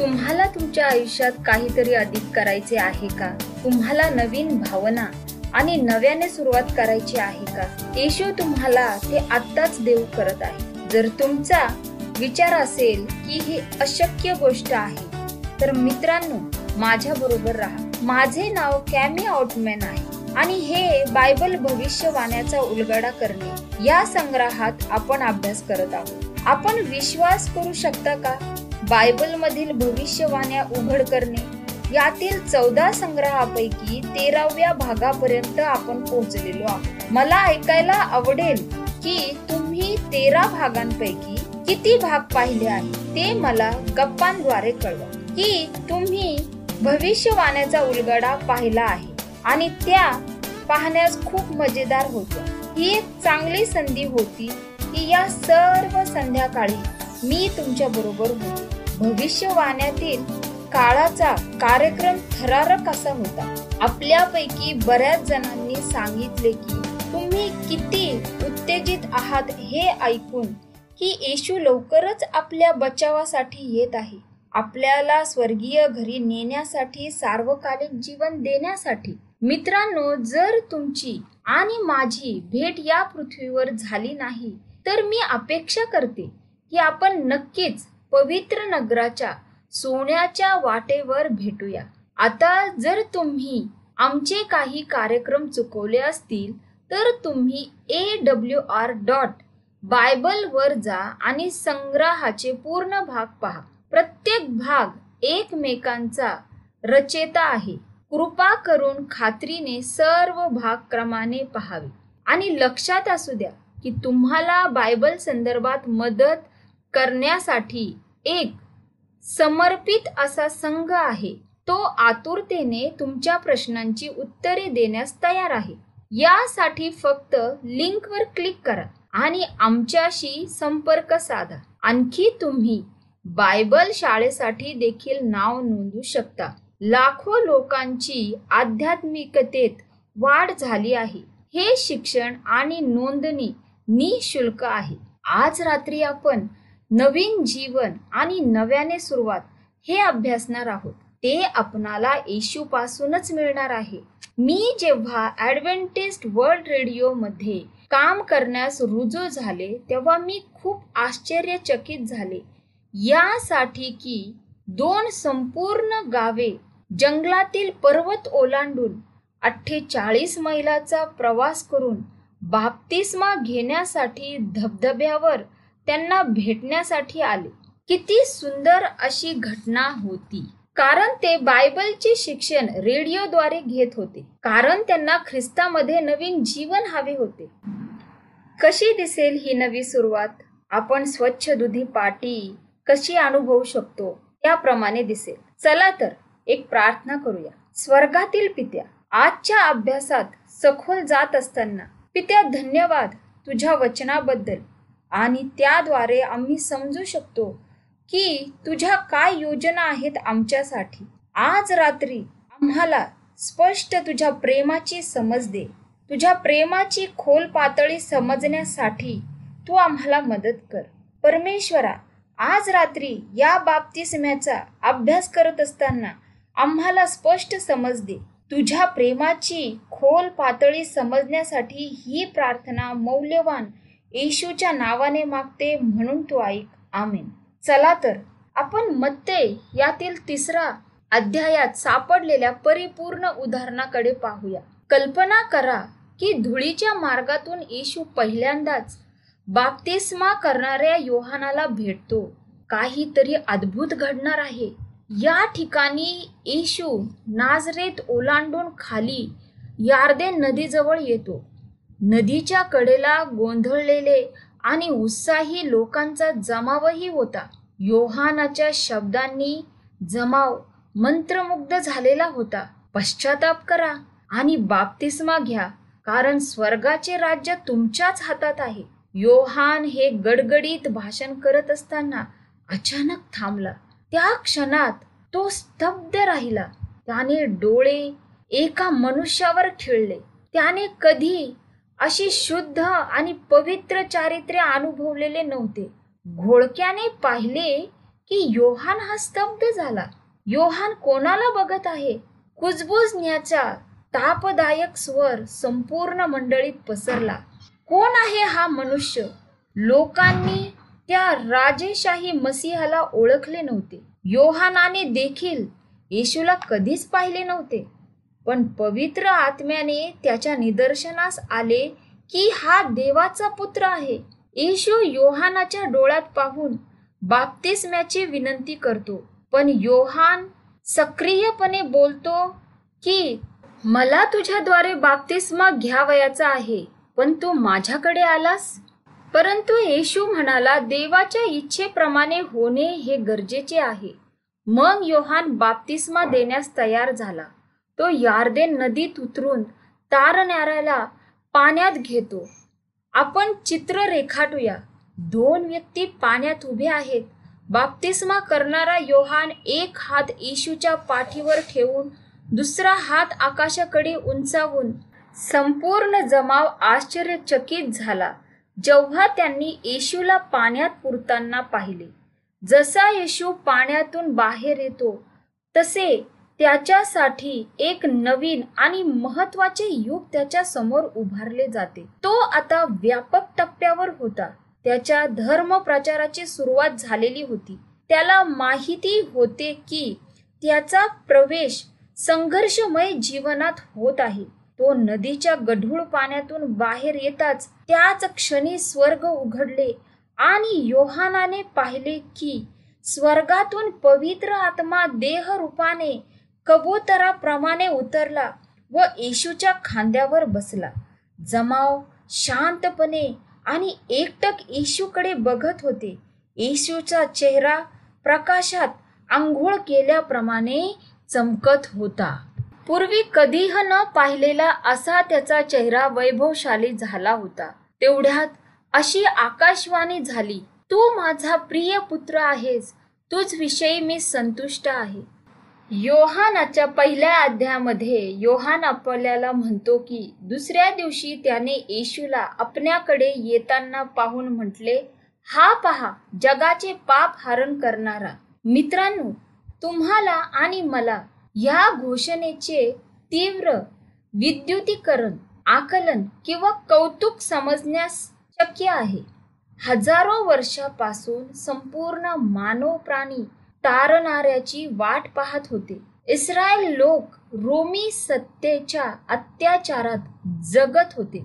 तुम्हाला तुमच्या आयुष्यात काहीतरी अधिक करायचे आहे का? तुम्हाला नवीन भावना आणि नव्याने सुरुवात करायची आहे का? येशू तुम्हाला ते आत्ताच देऊ करत आहे. जर तुमचा विचार असेल की ही अशक्य गोष्ट आहे तर मित्रांनो माझ्या बरोबर राहा. माझे नाव कॅमी आउटमॅन आहे आणि हे बायबल भविष्यवाण्याचा उलगडा करणे. या संग्रहात आपण अभ्यास करत आहोत. आपण विश्वास करू शकता का? बायबलमधील भविष्यवाण्या उघड करणे यातील चौदा संग्रहापैकी तेराव्या भागापर्यंत आपण पोहोचलेलो आहोत. मला ऐकायला आवडेल की तुम्ही तेरा भागांपैकी किती भाग पाहिले आहे ते मला गप्पांद्वारे कळवा. की तुम्ही भविष्यवाण्याचा उलगडा पाहिला आहे आणि त्या पाहण्यास खूप मजेदार होत्या. ही एक चांगली संधी होती की या सर्व संध्याकाळी मी तुमच्या बरोबर होते. भविष्यवाण्यातील काळाचा कार्यक्रम थरारक असा होता. आपल्यापैकी बऱ्याच जणांनी सांगितले की तुम्ही किती उत्तेजित आहात हे ऐकून की येशू लवकरच आपल्या बचावासाठी येत आहे. आपल्याला स्वर्गीय घरी नेण्यासाठी सार्वकालिक जीवन देण्यासाठी. मित्रांनो जर तुमची आणि माझी भेट या पृथ्वीवर झाली नाही तर मी अपेक्षा करते की आपण नक्कीच पवित्र नगराच्या सोन्याच्या वाटेवर भेटूया. आता जर तुम्ही आमचे काही कार्यक्रम चुकवले असतील तर तुम्ही A W R dot Bible वर जा आणि संग्रहाचे पूर्ण भाग पहा. प्रत्येक भाग एकमेकांचा रचेता आहे. कृपा करून खात्रीने सर्व भाग क्रमाने पहावे. आणि लक्षात असू द्या की तुम्हाला बायबल संदर्भात मदत करण्यासाठी एक समर्पित असा संघ आहे. तो आतुरतेने तुमच्या प्रश्नांची उत्तरे देण्यास तयार आहे. यासाठी फक्त लिंकवर क्लिक करा आणि आमच्याशी संपर्क साधा. आणखी तुम्ही बायबल शाळेसाठी देखील नाव नोंदवू शकता. लाखो लोकांची आध्यात्मिकतेत वाढ झाली आहे. हे शिक्षण आणि नोंदणी निशुल्क आहे. आज रात्री आपण नवीन जीवन आणि नव्याने सुरुवात हे अभ्यासणार आहोत. ते आपणाला येशू पासूनच मिळणार आहे. मी जेव्हा ऍडव्हेंटिस्ट वर्ल्ड रेडिओ मध्ये काम करण्यास रुजू झाले तेव्हा मी खूप आश्चर्यचकित झाले. यासाठी की दोन संपूर्ण गावे जंगलातील पर्वत ओलांडून अठ्ठेचाळीस मैलाचा प्रवास करून बाप्तिस्मा घेण्यासाठी धबधब्यावर त्यांना भेटण्यासाठी आले. किती सुंदर अशी घटना होती. कारण ते बायबलचे शिक्षण रेडिओद्वारे घेत होते. कारण त्यांना ख्रिस्तामध्ये नवीन जीवन हवे होते. कशी दिसेल ही नवी सुरुवात? आपण स्वच्छ दुधी पाटी कशी अनुभवू शकतो? त्याप्रमाणे दिसेल. चला तर एक प्रार्थना करूया. स्वर्गातील पित्या आजच्या अभ्यासात सखोल जात असताना पित्या धन्यवाद तुझ्या वचनाबद्दल. आणि त्याद्वारे आम्ही समजू शकतो की तुझ्या काय योजना आहेत आमच्यासाठी. आज रात्री आम्हाला स्पष्ट तुझ्या प्रेमाची समज दे. तुझ्या प्रेमाची खोल पातळी समजण्यासाठी तू आम्हाला मदत कर. परमेश्वरा आज रात्री या बाप्तिस्म्याचा अभ्यास करत असताना आम्हाला स्पष्ट समज दे. तुझ्या प्रेमाची खोल पातळी समजण्यासाठी ही प्रार्थना मौल्यवान येशूच्या नावाने मागते म्हणून तो ऐक. आमेन. चला तर आपण मत्ते यातील तिसरा अध्यायात सापडलेल्या परिपूर्ण उदाहरणाकडे पाहूया. कल्पना करा की धुळीच्या मार्गातून येशू पहिल्यांदाच बाप्तिस्मा करणाऱ्या योहानाला भेटतो. काहीतरी अद्भुत घडणार आहे. या ठिकाणी येशू नाजरेत ओलांडून खाली यार्दे नदीजवळ येतो. नदीच्या कडेला गोंधळलेले आणि उत्साही लोकांचा जमावही होता. योहानाच्या शब्दांनी जमाव मंत्रमुग्ध झालेला होता. पश्चाताप करा आणि बाप्तिस्मा घ्या कारण स्वर्गाचे राज्य तुमच्याच हातात आहे. योहान हे गडगडीत भाषण करत असताना अचानक थांबला. त्या क्षणात तो स्तब्ध राहिला. त्याने डोळे एका मनुष्यावर खिळले. त्याने कधी अशी शुद्ध आणि पवित्र चारित्र्य अनुभवलेले नव्हते. घोळक्याने पाहिले की योहान हा स्तब्ध झाला. योहान कोणाला बघत आहे? कुजबुजण्याचा तापदायक स्वर संपूर्ण मंडळीत पसरला. कोण आहे हा मनुष्य? लोकांनी त्या राजेशाही मसीहाला ओळखले नव्हते. योहानाने देखील येशूला कधीच पाहिले नव्हते. पण पवित्र आत्म्याने त्याच्या निदर्शनास आले की हा देवाचा पुत्र आहे. येशू योहानाच्या डोळ्यात पाहून बाप्तिस्म्याची विनंती करतो. पण योहान सक्रियपणे बोलतो की मला तुझ्याद्वारे बाप्तिस्मा घ्यावयाचा आहे पण तू माझ्याकडे आलास? परंतु येशू म्हणाला देवाच्या इच्छेप्रमाणे होणे हे गरजेचे आहे. मग योहान बाप्तिस्मा देण्यास तयार झाला. तो यार्देन नदीत उतरून तारणाऱ्याला पाण्यात घेतो. आपण चित्र रेखाटूया. दोन व्यक्ती पाण्यात उभे आहेत. बाप्तिस्मा करणारा योहान एक हात येशूच्या पाठीवर ठेवून दुसरा हात आकाशाकडे उंचावून संपूर्ण जमाव आश्चर्यचकित झाला. जेव्हा त्यांनी येशूला पाण्यात पुरताना पाहिले. जसा येशू पाण्यातून बाहेर येतो तसे त्याच्यासाठी एक नवीन आणि महत्त्वाचे युग त्याच्यासमोर उभारले जाते. तो आता व्यापक टप्प्यावर होता. त्याच्या धर्म प्रचाराची सुरुवात झालेली होती. त्याला माहिती होते की त्याचा प्रवेश संघर्षमय जीवनात होत आहे. तो नदीच्या गढूळ पाण्यातून बाहेर येताच त्याच क्षणी स्वर्ग उघडले आणि योहानाने पाहिले की स्वर्गातून पवित्र आत्मा देह रूपाने कबूतराप्रमाणे उतरला व येशूच्या खांद्यावर बसला. जमाव शांतपणे आणि एकटक येशूकडे बघत होते. येशूचा चेहरा प्रकाशात आंघोळ केल्याप्रमाणे चमकत होता. पूर्वी कधीह न पाहिलेला असा त्याचा चेहरा वैभवशाली झाला होता. तेवढ्यात अशी आकाशवाणी झाली तू माझा प्रिय पुत्र आहेस. तुझ विषयी मी संतुष्ट आहे. योहानाच्या पहिल्या अध्यायामध्ये योहान आपल्याला म्हणतो की दुसऱ्या दिवशी त्याने येशूला आपल्याकडे येताना पाहून म्हटले हा पहा जगाचे पाप हरण करणारा. मित्रांनो तुम्हाला आणि मला या घोषणेचे तीव्र विद्युतीकरण आकलन किंवा कौतुक समजण्यास शक्य आहे. हजारो वर्षापासून संपूर्ण मानव प्राणी तारणाऱ्याची वाट पाहत होते. इस्रायल लोक रोमी सत्तेच्या अत्याचारात जगत होते.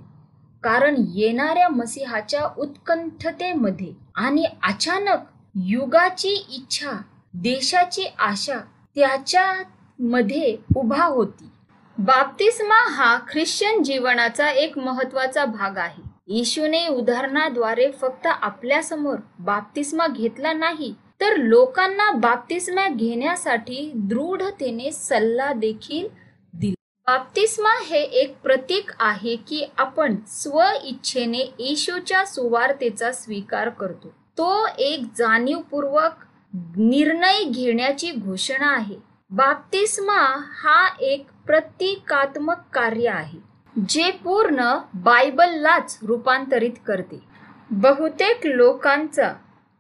कारण येणाऱ्या मसीहाच्या उत्कंठतेमध्ये आणि अचानक युगाची इच्छा देशाची आशा त्याच्या मध्ये उभा होती. बाप्तिस्मा हा ख्रिश्चन जीवनाचा एक महत्त्वाचा भाग आहे. येशूने उदाहरणाद्वारे फक्त आपल्यासमोर बाप्तिस्मा घेतला नाही तर लोकांना बाप्तिस्मा घेण्यासाठी दृढतेने सल्ला देखील दिला. बाप्तिस्मा हे एक प्रतीक आहे की आपण स्व इच्छेने येशूच्या सुवार्तेचा स्वीकार करतो. तो एक जाणीवपूर्वक निर्णय घेण्याची घोषणा आहे. बाप्तिस्मा हा एक प्रतिकात्मक कार्य आहे जे पूर्ण बायबललाच रूपांतरित करते. बहुतेक लोकांचा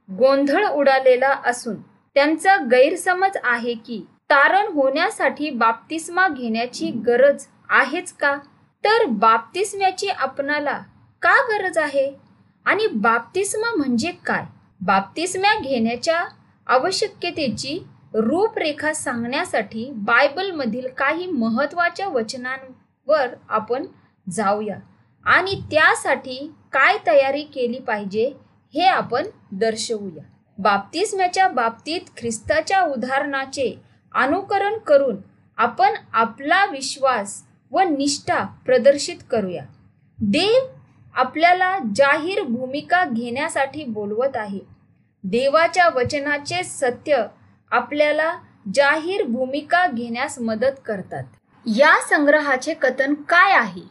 गोंधळ उडालेला असून त्यांचा गैरसमज आहे की तारण होण्यासाठी बाप्तिस्मा घेण्याची गरज आहेच का? तर बाप्तिस्म्याची आपणाला का गरज आहे? आणि बाप्तिस्मा म्हणजे काय? बाप्तिस्म्या घेण्याच्या आवश्यकतेची रूपरेखा सांगण्यासाठी बायबलमधील काही महत्त्वाच्या वचनांवर आपण जाऊया. आणि त्यासाठी काय तयारी केली पाहिजे? हे आपण दर्शवूया. बाप्तिस्म्याच्या बाबतीत ख्रिस्ताच्या उदाहरणाचे अनुकरण करून आपण आपला विश्वास व निष्ठा प्रदर्शित करूया. देव आपल्याला जाहीर भूमिका घेण्यासाठी बोलवत आहे. देवाच्या वचनाचे सत्य आपल्याला जाहीर भूमिका घेण्यास मदत करतात. या संग्रहाचे कथन काय आहे?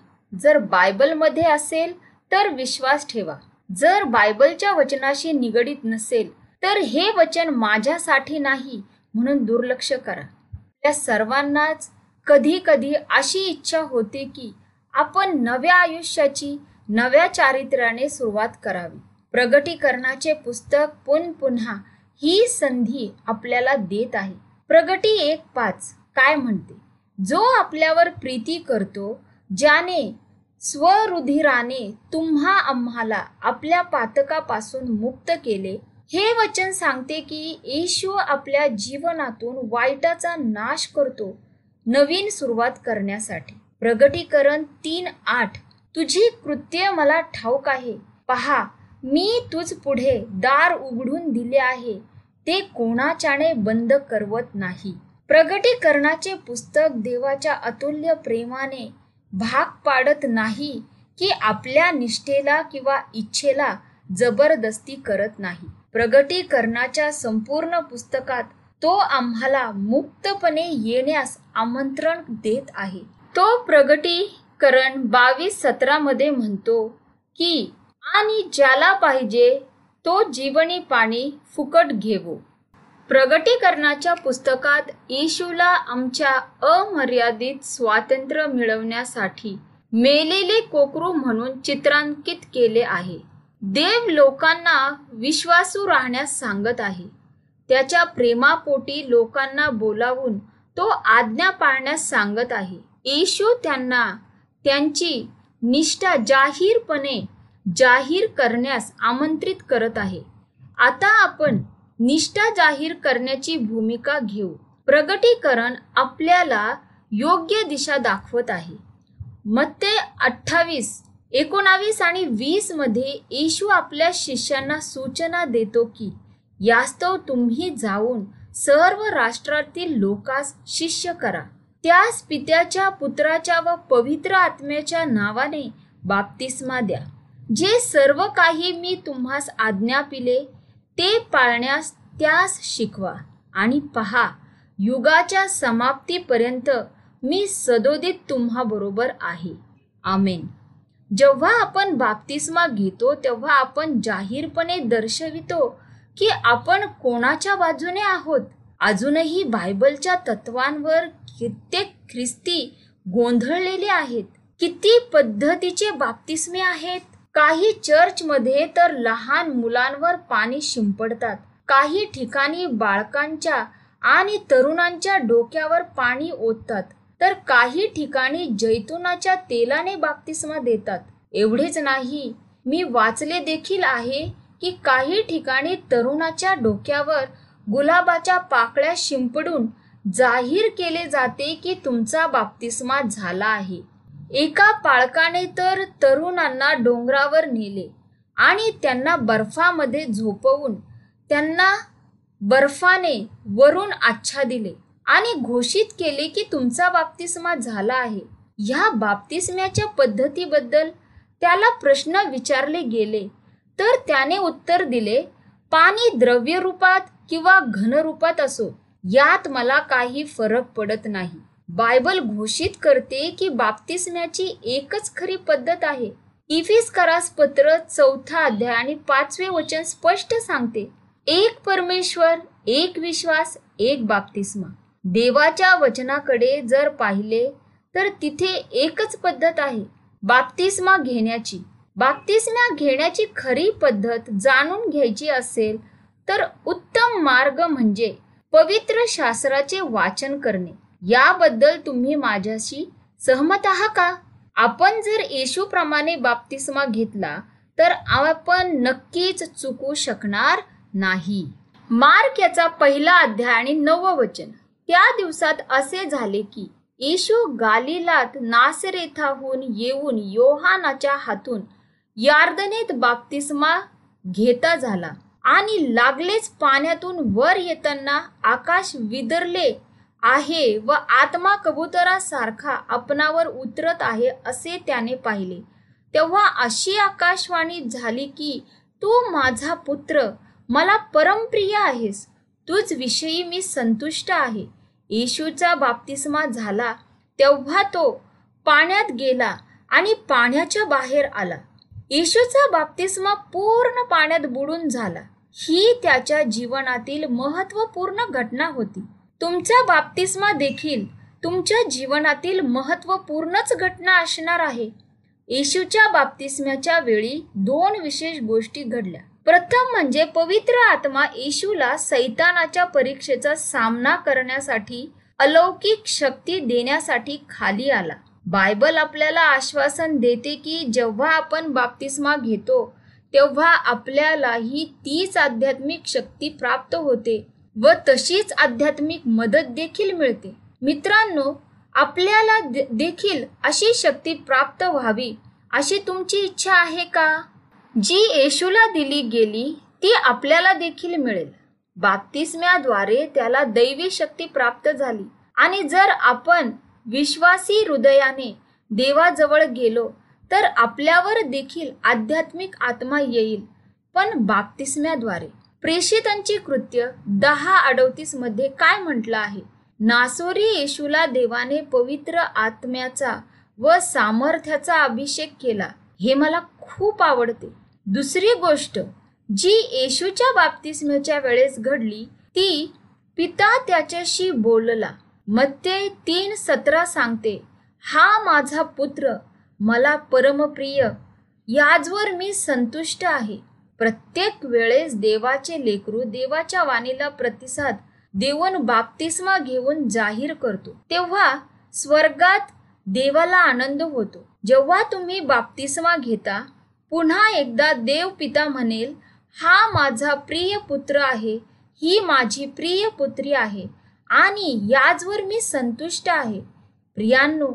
जर बायबलमध्ये असेल तर विश्वास ठेवा. जर बायबलच्या वचनाशी निगडीत नसेल तर हे वचन माझ्यासाठी नाही म्हणून दुर्लक्ष करा. या सर्वांनाच कधी कधी अशी इच्छा होते की आपण नव्या आयुष्याची नव्या चारित्र्याने सुरुवात करावी. प्रगटीकरणाचे पुस्तक पुन पुन्हा ही संधी आपल्याला देत आहे. प्रगती एक पाच काय म्हणते? जो आपल्यावर प्रीती करतो ज्याने स्वरुधिराने तुम्हा आम्हाला आपल्या पातकापासून मुक्त केले. हे वचन सांगते की येशू आपल्या जीवनातून वाईटाचा नाश करतो नवीन सुरुवात करण्यासाठी. प्रगटीकरण तीन आठ तुझी कृत्य मला ठाऊक आहे. पहा मी तुझ पुढे दार उघडून दिले आहे ते कोणाच्याने बंद करवत नाही. प्रगटीकरणाचे पुस्तक देवाच्या अतुल्य प्रेमाने भाग पाडत नाही की आपल्या निष्ठेला किंवा इच्छेला जबरदस्ती करत नाही. प्रगटीकरणाच्या संपूर्ण पुस्तकात तो आम्हाला मुक्तपणे येण्यास आमंत्रण देत आहे. तो प्रगटीकरण बावीस सतरा मध्ये म्हणतो की आणि ज्याला पाहिजे तो जीवनी पाणी फुकट घेवो. प्रगटीकरणाच्या पुस्तकात येशूला आमच्या अमर्यादित स्वातंत्र्य मिळवण्यासाठी मेलेले कोकरू म्हणून चित्रांकित केले आहे. देव लोकांना विश्वासू राहण्यास सांगत आहे. त्याच्या प्रेमापोटी लोकांना बोलावून तो आज्ञा पाळण्यास सांगत आहे. येशू त्यांना त्यांची निष्ठा जाहीरपणे जाहीर करण्यास आमंत्रित करत आहे. आता आपण निष्ठा जाहीर करण्याची भूमिका घेऊ. प्रगटीकरण आपल्याला योग्य दिशा दाखवत आहे. मत्ते अठ्ठावीस एकोणावीस आणि वीसमध्ये येशू आपल्या शिष्यांना सूचना देतो की यास्तव तुम्ही जाऊन सर्व राष्ट्रातील लोकास शिष्य करा. त्यास पित्याच्या पुत्राच्या व पवित्र आत्म्याच्या नावाने बाप्तिस्मा द्या. जे सर्व काही मी तुम्हास आज्ञापिले ते पाळण्यास त्यास शिकवा. आणि पहा युगाच्या समाप्तीपर्यंत मी सदोदित तुम्हा बरोबर आहे. आमेन. जेव्हा आपण बाप्तिस्मा घेतो तेव्हा आपण जाहीरपणे दर्शवितो की आपण कोणाच्या बाजूने आहोत. अजूनही बायबलच्या तत्वांवर कित्येक ख्रिस्ती गोंधळलेले आहेत. किती पद्धतीचे बाप्तिस्मे आहेत? काही चर्चमध्ये तर लहान मुलांवर पाणी शिंपडतात. काही ठिकाणी बाळकांच्या आणि तरुणांच्या डोक्यावर पाणी ओततात. तर काही ठिकाणी जैतुनाच्या तेलाने बाप्तिस्मा देतात. एवढेच नाही मी वाचले देखील आहे की काही ठिकाणी तरुणाच्या डोक्यावर गुलाबाच्या पाकळ्या शिंपडून जाहीर केले जाते की तुमचा बाप्तिस्मा झाला आहे. एका पाळकाने तर तरुणांना डोंगरावर नेले आणि त्यांना बर्फामध्ये झोपवून त्यांना बर्फाने वरून आच्छादिले आणि घोषित केले की तुमचा बाप्तिस्मा झाला आहे. ह्या बाप्तिस्म्याच्या पद्धतीबद्दल त्याला प्रश्न विचारले गेले. तर त्याने उत्तर दिले पाणी द्रव्य रूपात किंवा घनरूपात असो यात मला काही फरक पडत नाही. बायबल घोषित करते की बाप्तिस्म्याची एकच खरी पद्धत आहे. इफिस करास पत्र चौथा अध्याय आणि पाचवे वचन स्पष्ट सांगते. एक परमेश्वर एक विश्वास एक बाप्तिस्मा. देवाच्या वचनाकडे जर पाहिले तर तिथे एकच पद्धत आहे बाप्तिस्मा घेण्याची. बाप्तिस्मा घेण्याची खरी पद्धत जाणून घ्यायची असेल तर उत्तम मार्ग म्हणजे पवित्र शास्त्राचे वाचन करणे. याबद्दल तुम्ही माझ्याशी सहमत आहात का? आपण जर येशूप्रमाणे बाप्तिस्मा घेतला तर आपण नक्कीच चुकू शकणार नाही. मार्क याचा पहिला अध्याय आणि नवं वचन. त्या दिवसात असे झाले की येशू गालिलात नासरेथाहून येऊन योहानाच्या हातून यार्दनेत बाप्तिस्मा घेता झाला आणि लागलेच पाण्यातून वर येताना आकाश विदरले आहे व आत्मा कबुतरासारखा आपणावर उतरत आहे असे त्याने पाहिले. तेव्हा अशी आकाशवाणी झाली की तू माझा पुत्र मला परमप्रिय आहेस. तुझ विषयी मी संतुष्ट आहे. येशूचा बाप्तिस्मा झाला तेव्हा तो पाण्यात गेला आणि पाण्याच्या बाहेर आला. येशूचा बाप्तिस्मा पूर्ण पाण्यात बुडून झाला. ही त्याच्या जीवनातील महत्त्वपूर्ण घटना होती. तुमचा बाप्तिस्मा देखील तुमच्या जीवनातील महत्त्वपूर्णच घटना असणार आहे. येशूच्या बाप्तिस्म्याच्या वेळी दोन विशेष गोष्टी घडल्या. प्रथम म्हणजे पवित्र आत्मा येशूला सैतानाच्या परीक्षेचा सामना करण्यासाठी अलौकिक शक्ती देण्यासाठी खाली आला. बायबल आपल्याला आश्वासन देते की जेव्हा आपण बाप्तिस्मा घेतो तेव्हा आपल्यालाही तीच आध्यात्मिक शक्ती प्राप्त होते. व तशीच आध्यात्मिक मदत देखील मिळते. मित्रांनो आपल्याला देखील अशी शक्ती प्राप्त व्हावी अशी तुमची इच्छा आहे का? जी येशूला दिली गेली ती आपल्याला देखील मिळेल. बाप्तिस्म्याद्वारे त्याला दैवी शक्ती प्राप्त झाली. आणि जर आपण विश्वासी हृदयाने देवाजवळ गेलो तर आपल्यावर देखील आध्यात्मिक आत्मा येईल पण बाप्तिस्म्याद्वारे. प्रेषितांची कृत्य दहा अडवतीसमध्ये काय म्हटलं आहे? नासोरी येशूला देवाने पवित्र आत्म्याचा व सामर्थ्याचा अभिषेक केला. हे मला खूप आवडते. दुसरी गोष्ट जी येशूच्या बाप्तिस्म्याच्या वेळेस घडली ती पिता त्याच्याशी बोलला. मत्ते तीन सतरा सांगते हा माझा पुत्र मला परमप्रिय याचवर मी संतुष्ट आहे. प्रत्येक वेळेस देवाचे लेकरू देवाच्या वाणीला प्रतिसाद देऊन बाप्तिस्मा घेऊन जाहीर करतो. तेव्हा स्वर्गात देवाला आनंद होतो. जेव्हा तुम्ही बाप्तिस्मा घेता पुन्हा एकदा देव पिता म्हणेल हा माझा प्रिय पुत्र आहे ही माझी प्रिय पुत्री आहे आणि याचवर मी संतुष्ट आहे. प्रियांनो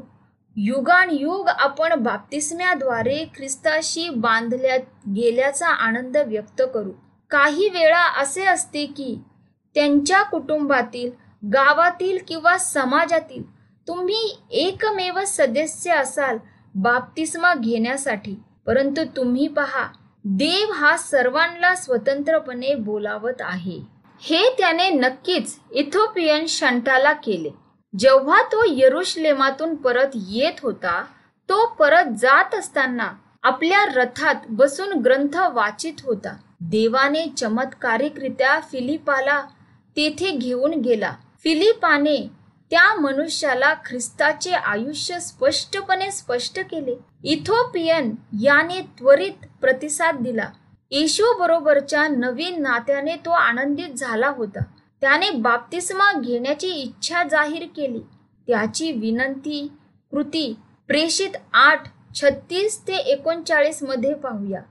युगान युग आपण बाप्तिस्म्याद्वारे ख्रिस्ताशी बांधल्या गेल्याचा आनंद व्यक्त करू. काही वेळा असे असते की त्यांच्या कुटुंबातील गावातील किंवा समाजातील तुम्ही एकमेव सदस्य असाल बाप्तिस्मा घेण्यासाठी. परंतु तुम्ही पहा देव हा सर्वांना स्वतंत्रपणे बोलावत आहे. हे त्याने नक्कीच इथोपियन शंटाला केले. जेव्हा तो यरुशलेमातून परत येत होता तो परत जात असताना आपल्या रथात बसून ग्रंथ वाचित होता. देवाने चमत्कारिकरित्या फिलिपाला तेथे घेऊन गेला. फिलिपाने त्या मनुष्याला ख्रिस्ताचे आयुष्य स्पष्टपणे स्पष्ट केले. इथोपियन याने त्वरित प्रतिसाद दिला. येशू बरोबरच्या नवीन नात्याने तो आनंदित झाला होता. त्याने बाप्तिस्मा घेण्याची इच्छा जाहीर केली. त्याची विनंती कृती प्रेषित आठ छत्तीस ते एकोणचाळीसमध्ये पाहूया.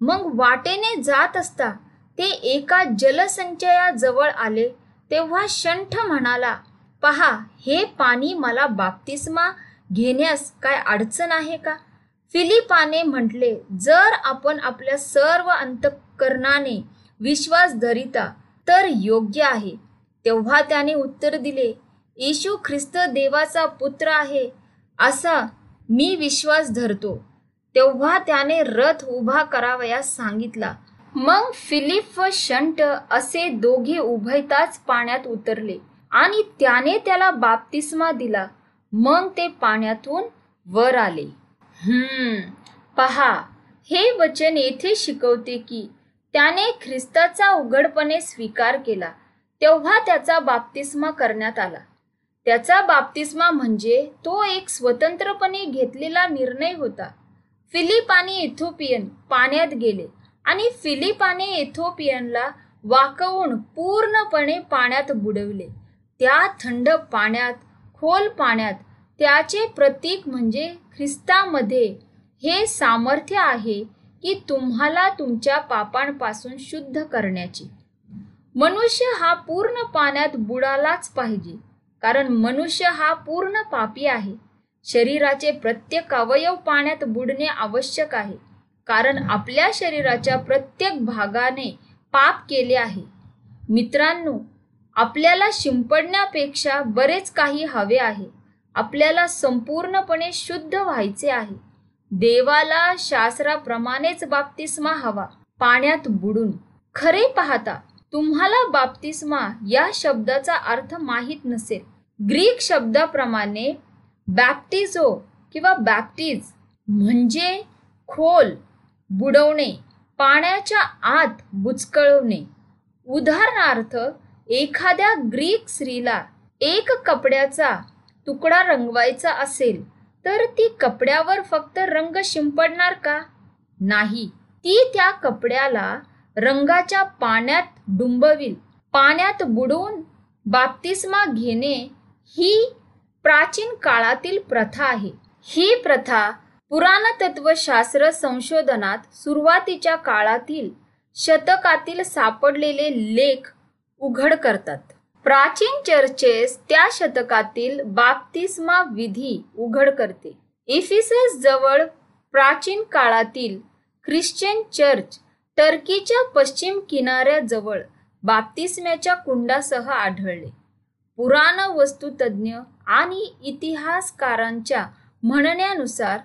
मग वाटेने जात असता ते एका जलसंचयाजवळ आले. तेव्हा शंठ म्हणाला पहा हे पाणी मला बाप्तिस्मा घेण्यास काय अडचण आहे का? फिलिपाने म्हटले जर आपण आपल्या सर्व अंतकरणाने विश्वास धरिता तर योग्य आहे. तेव्हा त्याने उत्तर दिले येशू ख्रिस्त देवाचा पुत्र आहे असा मी विश्वास धरतो. तेव्हा त्याने रथ उभा करावयास सांगितला. मग फिलिप व शंट असे दोघे उभयताच पाण्यात उतरले आणि त्याने त्याला बाप्तिस्मा दिला. मग ते पाण्यातून वर आले. हम्म पहा हे वचन येथे शिकवते की त्याने ख्रिस्ताचा उघडपणे स्वीकार केला. तेव्हा त्याचा बाप्तिस्मा करण्यात आला. त्याचा बाप्तिस्मा म्हणजे तो एक स्वतंत्रपणे घेतलेला निर्णय होता. फिलिप आणि इथोपियन पाण्यात गेले आणि फिलिपाने इथोपियनला वाकवून पूर्णपणे पाण्यात बुडवले. त्या थंड पाण्यात खोल पाण्यात त्याचे प्रतीक म्हणजे ख्रिस्तामध्ये हे सामर्थ्य आहे की तुम्हाला तुमच्या पापांपासून शुद्ध करण्याची. मनुष्य हा पूर्ण पाण्यात बुडालाच पाहिजे कारण मनुष्य हा पूर्ण पापी आहे. शरीराचे प्रत्येक अवयव पाण्यात बुडणे आवश्यक आहे कारण आपल्या शरीराच्या प्रत्येक भागाने पाप केले आहे. मित्रांनो आपल्याला शिंपडण्यापेक्षा बरेच काही हवे आहे. आपल्याला संपूर्णपणे शुद्ध व्हायचे आहे. देवाला शास्त्राप्रमाणेच बाप्तिस्मा हवा. पाण्यात बुडून. खरे पाहता तुम्हाला बाप्तिस्मा या शब्दाचा अर्थ माहीत नसेल. ग्रीक शब्दाप्रमाणे बॅप्टिझो किंवा बॅप्टिज म्हणजे खोल बुडवणे पाण्याच्या आत बुचकळवणे. उदाहरणार्थ एखाद्या ग्रीक स्त्रीला एक कपड्याचा तुकडा रंगवायचा असेल तर ती कपड्यावर फक्त रंग शिंपडणार का? नाही. ती त्या कपड्याला रंगाच्या पाण्यात डुंबविल. पाण्यात बुडवून बाप्तिस्मा घेणे ही प्राचीन काळातील प्रथा आहे. ही प्रथा पुराणतत्वशास्त्र संशोधनात सुरुवातीच्या काळातील शतकातील सापडलेले लेख उघड करतात. प्राचीन चर्चेस त्या शतकातील बाप्तिस्मा विधी उघड करते. इफिसेस जवळ प्राचीन काळातील ख्रिश्चन चर्च टर्कीच्या पश्चिम किनाऱ्याजवळ बाप्तिस्म्याच्या कुंडासह आढळले. पुराण वस्तुतज्ञ आणि इतिहासकारांच्या म्हणण्यानुसार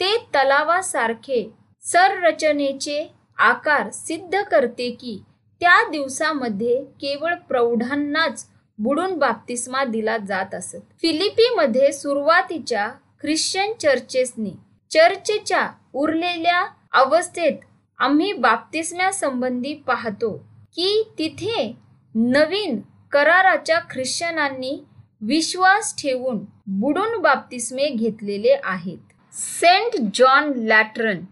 ते तलावासारखे संरचनेचे आकार सिद्ध करते की त्या दिवसामध्ये केवळ प्रौढांनाच बुडून बाप्तिस्मा दिला जात असत. फिलिपीमध्ये सुरुवातीच्या ख्रिश्चन चर्चेसनी चर्चच्या उरलेल्या अवस्थेत आम्ही बाप्तिस्म्यासंबंधी पाहतो की तिथे नवीन कराराच्या ख्रिश्चनांनी विश्वास ठेवून बुडून बाप्तिस्मे घेतलेले आहेत. सेंट जॉन लॅटरन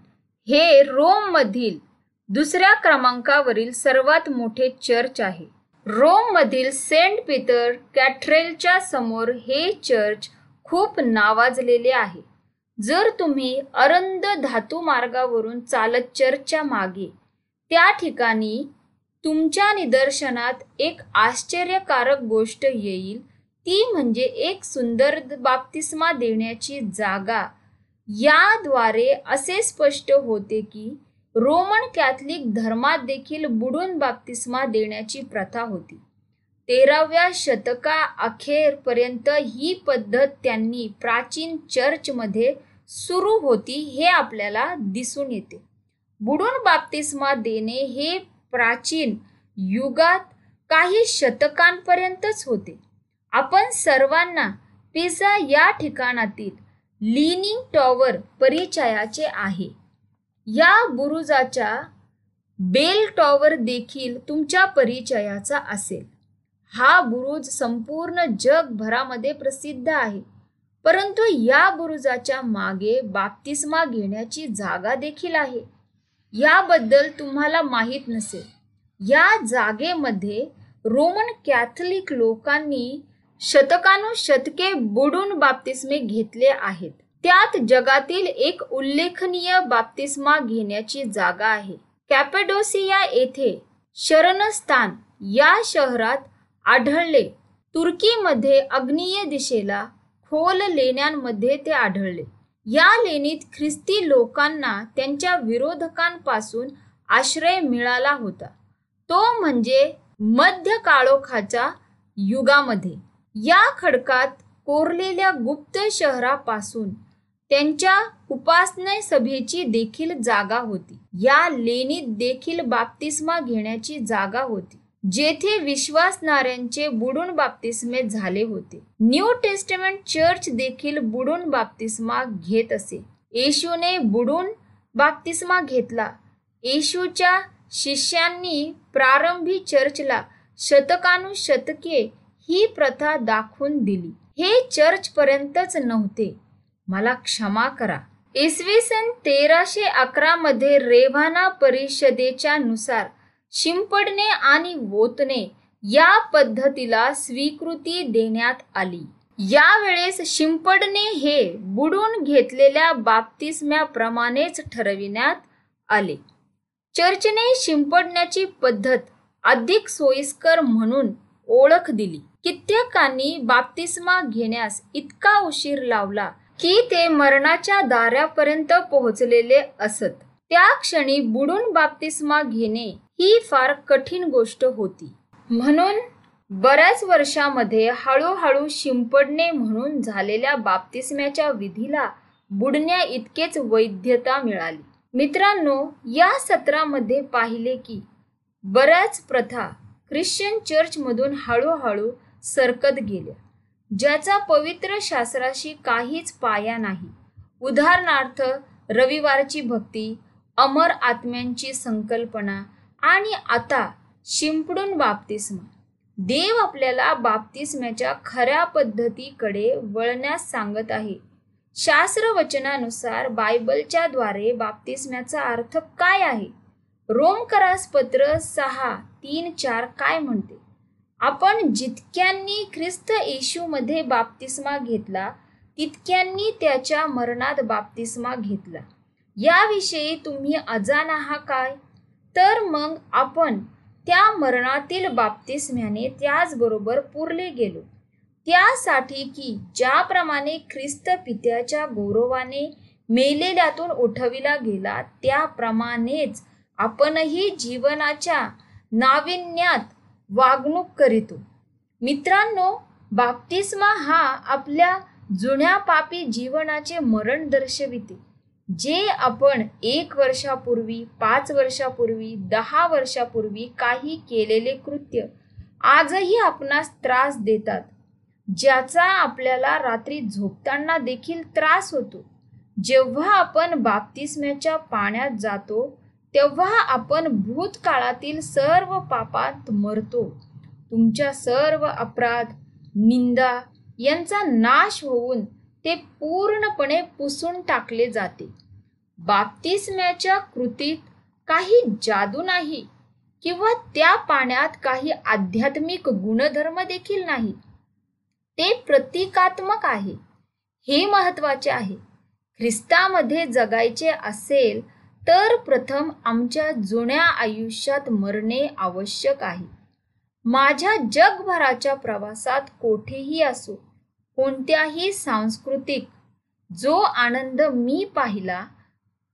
हे रोम मधील दुसऱ्या क्रमांकावरील सर्वात मोठे चर्च आहे. रोममधील सेंट पीटर कॅथ्रेलच्या समोर हे चर्च खूप नावाजलेले आहे. जर तुम्ही अरंद धातू मार्गावरून चालत चर्चच्या मागे त्या ठिकाणी तुमच्या निदर्शनात एक आश्चर्यकारक गोष्ट येईल. ती म्हणजे एक सुंदर बाप्तिस्मा देण्याची जागा. याद्वारे असे स्पष्ट होते की रोमन कॅथलिक धर्मात देखील बुडून बाप्तिस्मा देण्याची प्रथा होती. तेराव्या शतका अखेरपर्यंत ही पद्धत त्यांनी प्राचीन चर्चमध्ये सुरू होती हे आपल्याला दिसून येते. बुडून बाप्तिस्मा देणे हे प्राचीन युगात काही शतकांपर्यंतच होते. आपण सर्वांना पिझा या ठिकाणातील लिनिंग टॉवर परिचयाचे आहे. या बुरुजाच्या बेल टॉवर देखील तुमच्या परिचयाचा असेल. हा बुरुज संपूर्ण जगभरामध्ये प्रसिद्ध आहे. परंतु या बुरुजाच्या मागे बाप्तिस्मा घेण्याची जागा देखील आहे. याबद्दल तुम्हाला माहीत नसेल. या जागेमध्ये रोमन कॅथलिक लोकांनी शतकानुशतके बुडून बाप्तिस्मे घेतले आहेत. त्यात जगातील एक उल्लेखनीय बाप्तिस्मा घेण्याची जागा आहे. कॅपेडोसिया येथे शरणस्थान या शहरात आढळले. तुर्कीमध्ये अग्नीय दिशेला खोल लेण्यांमध्ये ते आढळले. या लेणीत ख्रिस्ती लोकांना त्यांच्या विरोधकांपासून आश्रय मिळाला होता. तो म्हणजे मध्य काळोखाच्या युगामध्ये. या खडकात कोरलेल्या गुप्त शहरापासून त्यांच्या उपासना सभेची देखील जागा होती. या लेणीत देखील बाप्तिस्मा घेण्याची जागा होती. जेथे विश्वासणाऱ्यांचे बुडून बाप्तिस्मे झाले होते. न्यू टेस्टमेंट चर्च देखील बुडून बाप्तिस्मा घेत असे. येशूने बुडून बाप्तिस्मा घेतला. येशूच्या शिष्यांनी प्रारंभी चर्चला. शतकानुशतके ही प्रथा दाखवून दिली. हे चर्चपर्यंतच नव्हते. मला क्षमा करा. इसवी सन तेराशे अकरा मध्ये रेव्हाना परिषदेच्या नुसार शिंपडणे आणि वोतणे या पद्धतीला स्वीकृती देण्यात आली. यावेळेस शिंपडणे हे बुडून घेतलेल्या बाप्तिस्म्याप्रमाणेच ठरविण्यात आले. चर्चने शिंपडण्याची पद्धत अधिक सोयीस्कर म्हणून ओळख दिली. कित्येकांनी बाप्तिस्मा घेण्यास इतका उशीर लावला की ते मरणाच्या दाऱ्यापर्यंत पोहोचलेले असत. त्या क्षणी बुडून बाप्तिस्मा घेणे ही फार कठीण गोष्ट होती. म्हणून बऱ्याच वर्षामध्ये हळूहळू शिंपडणे म्हणून झालेल्या बाप्तिस्म्याच्या विधीला बुडण्या इतकेच वैधता मिळाली. मित्रांनो या सत्रामध्ये पाहिले की बऱ्याच प्रथा ख्रिश्चन चर्चमधून हळूहळू सरकत गेल्या. ज्याचा पवित्र शास्त्राशी काहीच पाया नाही. उदाहरणार्थ रविवारची भक्ती अमर आत्म्यांची संकल्पना आणि आता शिंपडून बाप्तिस्मा. देव आपल्याला बाप्तिस्म्याच्या खऱ्या पद्धतीकडे वळण्यास सांगत आहे. शास्त्र वचनानुसार बायबलच्या द्वारे बाप्तिस्म्याचा अर्थ काय आहे? रोमकरास पत्र सहा तीन चार काय म्हणते? आपण जितक्यांनी ख्रिस्त येशूमध्ये बाप्तिस्मा घेतला तितक्यांनी त्याच्या मरणात बाप्तिस्मा घेतला. याविषयी तुम्ही अजान आहात काय? तर मग आपण त्या मरणातील बाप्तिस्म्याने त्याचबरोबर पुरले गेलो. त्यासाठी की ज्याप्रमाणे ख्रिस्त पित्याच्या गौरवाने मेलेल्यातून उठविला गेला त्याप्रमाणेच आपणही जीवनाच्या नाविन्यात वागणूक करीतो. मित्रांनो बाप्तिस्मा हा आपल्या जुन्या पापी जीवनाचे मरण दर्शविते. जे आपण एक वर्षापूर्वी पाच वर्षापूर्वी दहा वर्षापूर्वी काही केलेले कृत्य आजही आपणास त्रास देतात. ज्याचा आपल्याला रात्री झोपताना देखील त्रास होतो. जेव्हा आपण बाप्तिस्म्याच्या पाण्यात जातो तेव्हा आपण भूतकाळातील सर्व पापात मरतो. तुमच्या सर्व अपराध निंदा यांचा नाश होऊन ते पूर्णपणे पुसून टाकले जाते. बाप्तिस्म्याच्या कृतीत काही जादू नाही किंवा त्या पाण्यात काही आध्यात्मिक गुणधर्म देखील नाही. ते प्रतिकात्मक आहे. हे महत्त्वाचे आहे. ख्रिस्तामध्ये जगायचे असेल तर प्रथम आमच्या जुन्या आयुष्यात मरणे आवश्यक आहे. माझ्या जगभराच्या प्रवासात कोठेही असो कोणत्याही सांस्कृतिक जो आनंद मी पाहिला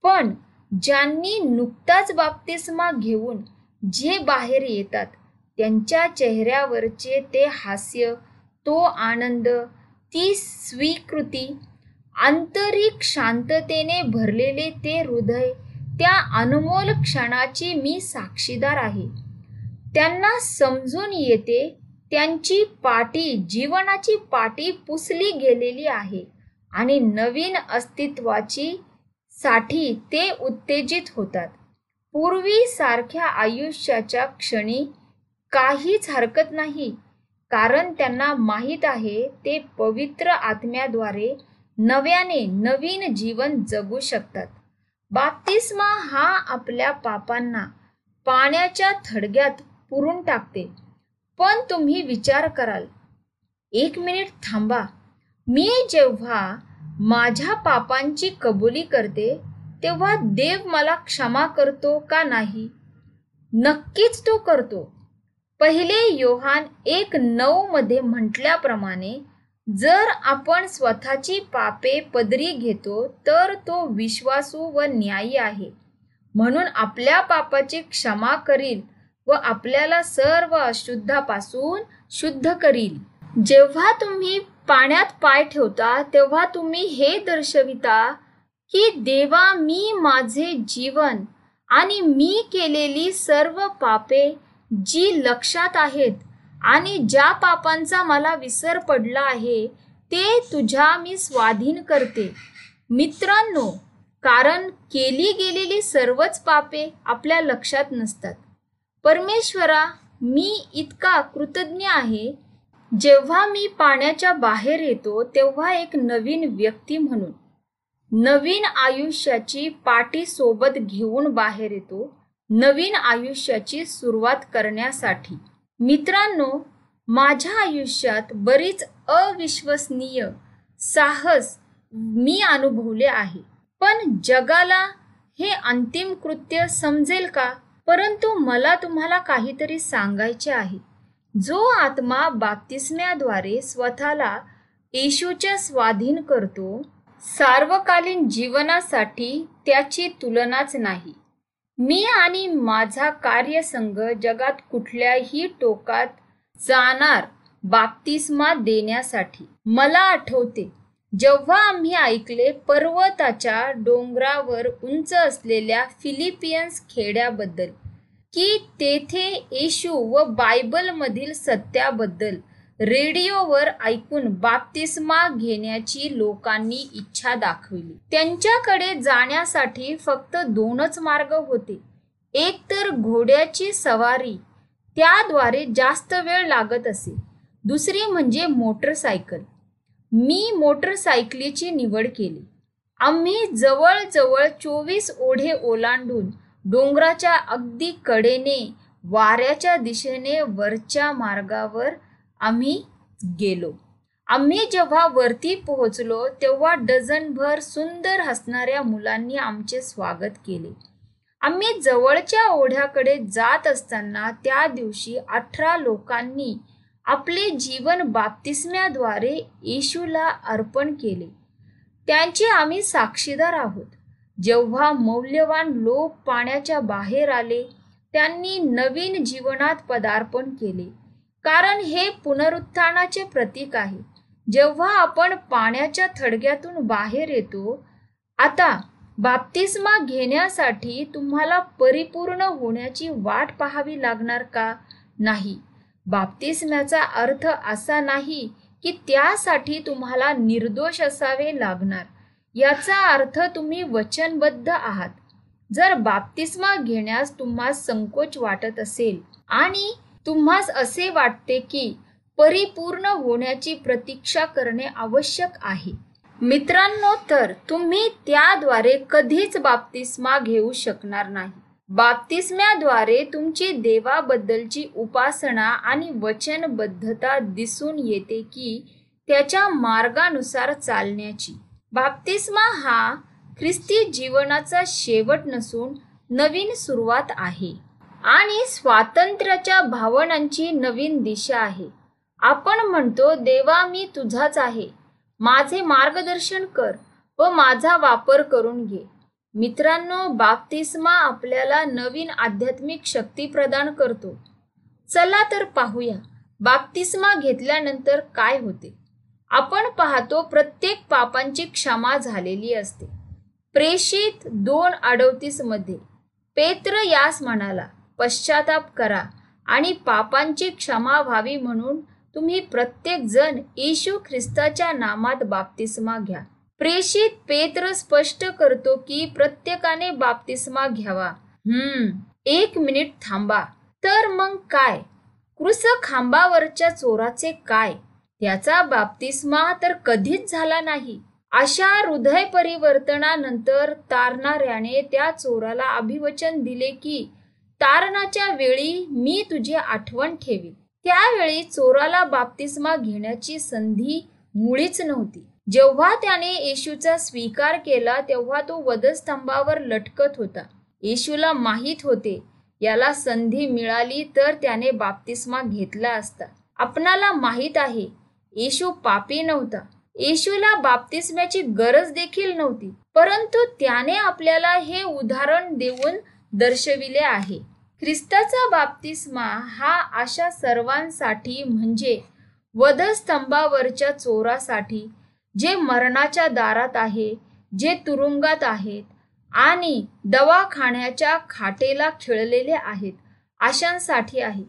पण ज्यांनी नुकताच बाप्तिस्मा घेऊन जे बाहेर येतात त्यांच्या चेहऱ्यावरचे ते हास्य तो आनंद ती स्वीकृती आंतरिक शांततेने भरलेले ते हृदय त्या अनमोल क्षणाची मी साक्षीदार आहे. त्यांना समजून येते त्यांची पाटी जीवनाची पाटी पुसली गेलेली आहे आणि नवीन अस्तित्वाची साठी ते उत्तेजित होतात. पूर्वी सारख्या आयुष्याच्या क्षणी काहीच हरकत नाही कारण त्यांना माहीत आहे ते पवित्र आत्म्याद्वारे नव्याने नवीन जीवन जगू शकतात. बाप्तिस्मा हा आपल्या पापांना पाण्याच्या थडग्यात पुरून टाकते. पण तुम्ही विचार कराल एक मिनिट थांबा. मी जेव्हा माझ्या पापांची कबुली करते तेव्हा देव मला क्षमा करतो का नाही? नक्कीच तो करतो. पहिले योहान एक नऊ मध्ये म्हटल्याप्रमाणे जर आपण स्वतःची पापे पदरी घेतो तर तो विश्वासू व न्यायी आहे. म्हणून आपल्या पापाची क्षमा करील व आपल्याला सर्व अशुद्धापासून शुद्ध करील. जेव्हा तुम्ही पाण्यात पाय ठेवता तेव्हा तुम्ही हे दर्शविता की देवा मी माझे जीवन आणि मी केलेली सर्व पापे जी लक्षात आहेत आणि ज्या पापांचा मला विसर पडला आहे ते तुझ्या मी स्वाधीन करते. मित्रांनो कारण केली गेलेली सर्वच पापे आपल्या लक्षात नसतात. परमेश्वरा मी इतका कृतज्ञ आहे जेव्हा मी पाण्याच्या बाहेर येतो तेव्हा एक नवीन व्यक्ती म्हणून. नवीन आयुष्याची पाठी सोबत घेऊन बाहेर येतो नवीन आयुष्याची सुरुवात करण्यासाठी. मित्रांनो माझ्या आयुष्यात बरीच अविश्वसनीय साहस मी अनुभवले आहे. पण जगाला हे अंतिम कृत्य समजेल का? परंतु मला तुम्हाला काहीतरी सांगायचे आहे. जो आत्मा बाप्तिस्म्याद्वारे स्वतःला येशूच्या स्वाधीन करतो सार्वकालीन जीवनासाठी त्याची तुलनाच नाही. मी आणि माझा कार्यसंघ जगात कुठल्याही टोकात जाणार बाप्तिस्मा देण्यासाठी. मला आठवते जेव्हा आम्ही ऐकले पर्वताच्या डोंगरावर उंच असलेल्या फिलिपियन्स खेड्याबद्दल की तेथे येशू व बायबलमधील सत्याबद्दल रेडिओवर ऐकून बाप्तिस्मा घेण्याची लोकांनी इच्छा दाखवली. त्यांच्याकडे जाण्यासाठी फक्त दोनच मार्ग होते. एक तर घोड्याची सवारी त्याद्वारे जास्त वेळ लागत असे. दुसरी म्हणजे मोटरसायकल. मी मोटरसायकलीची निवड केली. आम्ही जवळजवळ चोवीस ओढे ओलांडून डोंगराच्या अगदी कडेने वाऱ्याच्या दिशेने वरच्या मार्गावर आम्ही गेलो. आम्ही जेव्हा वरती पोहोचलो तेव्हा डझनभर सुंदर हसणाऱ्या मुलांनी आमचे स्वागत केले. आम्ही जवळच्या ओढ्याकडे जात असताना त्या दिवशी अठरा लोकांनी आपले जीवन बाप्तिस्म्याद्वारे येशूला अर्पण केले. त्यांचे आम्ही साक्षीदार आहोत. जेव्हा मौल्यवान लोक पाण्याच्या बाहेर आले त्यांनी नवीन जीवनात पदार्पण केले. कारण हे पुनरुत्थानाचे प्रतीक आहे. जेव्हा आपण पाण्याच्या थडग्यातून बाहेर येतो आता बाप्तिस्मा घेण्यासाठी तुम्हाला परिपूर्ण होण्याची वाट पाहावी लागणार का? नाही. बाप्तिस्म्याचा अर्थ असा नाही की त्यासाठी तुम्हाला निर्दोष असावे लागणार. याचा अर्थ तुम्ही वचनबद्ध आहात. जर बाप्तिस्मा घेण्यास तुम्हाला संकोच वाटत असेल आणि तुम्हास असे वाटते की परिपूर्ण होण्याची प्रतीक्षा करणे आवश्यक आहे. मित्रांनो तर तुम्ही त्याद्वारे कधीच बाप्तिस्मा घेऊ शकणार नाही. बाप्तिस्म्याद्वारे तुमची देवाबद्दलची उपासना आणि वचनबद्धता दिसून येते की त्याच्या मार्गानुसार चालण्याची. बाप्तिस्मा हा ख्रिस्ती जीवनाचा शेवट नसून नवीन सुरुवात आहे. आणि स्वातंत्र्याच्या भावनांची नवीन दिशा आहे. आपण म्हणतो देवा मी तुझाच आहे. माझे मार्गदर्शन कर व माझा वापर करून घे. मित्रांनो बाप्तिस्मा आपल्याला नवीन आध्यात्मिक शक्ती प्रदान करतो. चला तर पाहूया बाप्तिस्मा घेतल्यानंतर काय होते? आपण पाहतो प्रत्येक पापांची क्षमा झालेली असते. प्रेषित दोन अडवतीसमध्ये पेत्र यास म्हणाला पश्चाताप करा आणि पापांची क्षमा व्हावी म्हणून तुम्ही प्रत्येक जण येशू ख्रिस्ताच्या नामात बाप्तिस्मा घ्या. प्रेषित पेत्र स्पष्ट करतो की प्रत्येकाने बाप्तिस्मा घ्यावा. हम्म एक मिनिट थांबा. तर मग काय? कृस खांबावरच्या चोराचे काय? त्याचा बाप्तिस्मा तर कधीच झाला नाही. अशा हृदय परिवर्तनानंतर तारणाऱ्याने त्या चोराला अभिवचन दिले की तारणाच्या वेळी मी तुझी आठवण ठेवी त्यावेळी चोराला बाप्तिस्मा घेण्याची संधी मुळीच नव्हती. जेव्हा त्याने येशूचा स्वीकार केला तेव्हा तो वधस्तंभावर लटकत होता. येशूला माहीत होते याला संधी मिळाली तर त्याने बाप्तिस्मा घेतला असता. आपणाला माहीत आहे येशू पापी नव्हता. येशूला बाप्तिस्म्याची गरज देखील नव्हती. परंतु त्याने आपल्याला हे उदाहरण देऊन दर्शविले आहे. ख्रिस्ताचा बाप्तिस्मा हा अशा सर्वांसाठी म्हणजे वधस्तंभावरच्या चोरासाठी जे मरणाच्या दारात आहे जे तुरुंगात आहेत आणि दवाखान्याच्या खाटेला खिळलेले आहेत अशांसाठी आहे.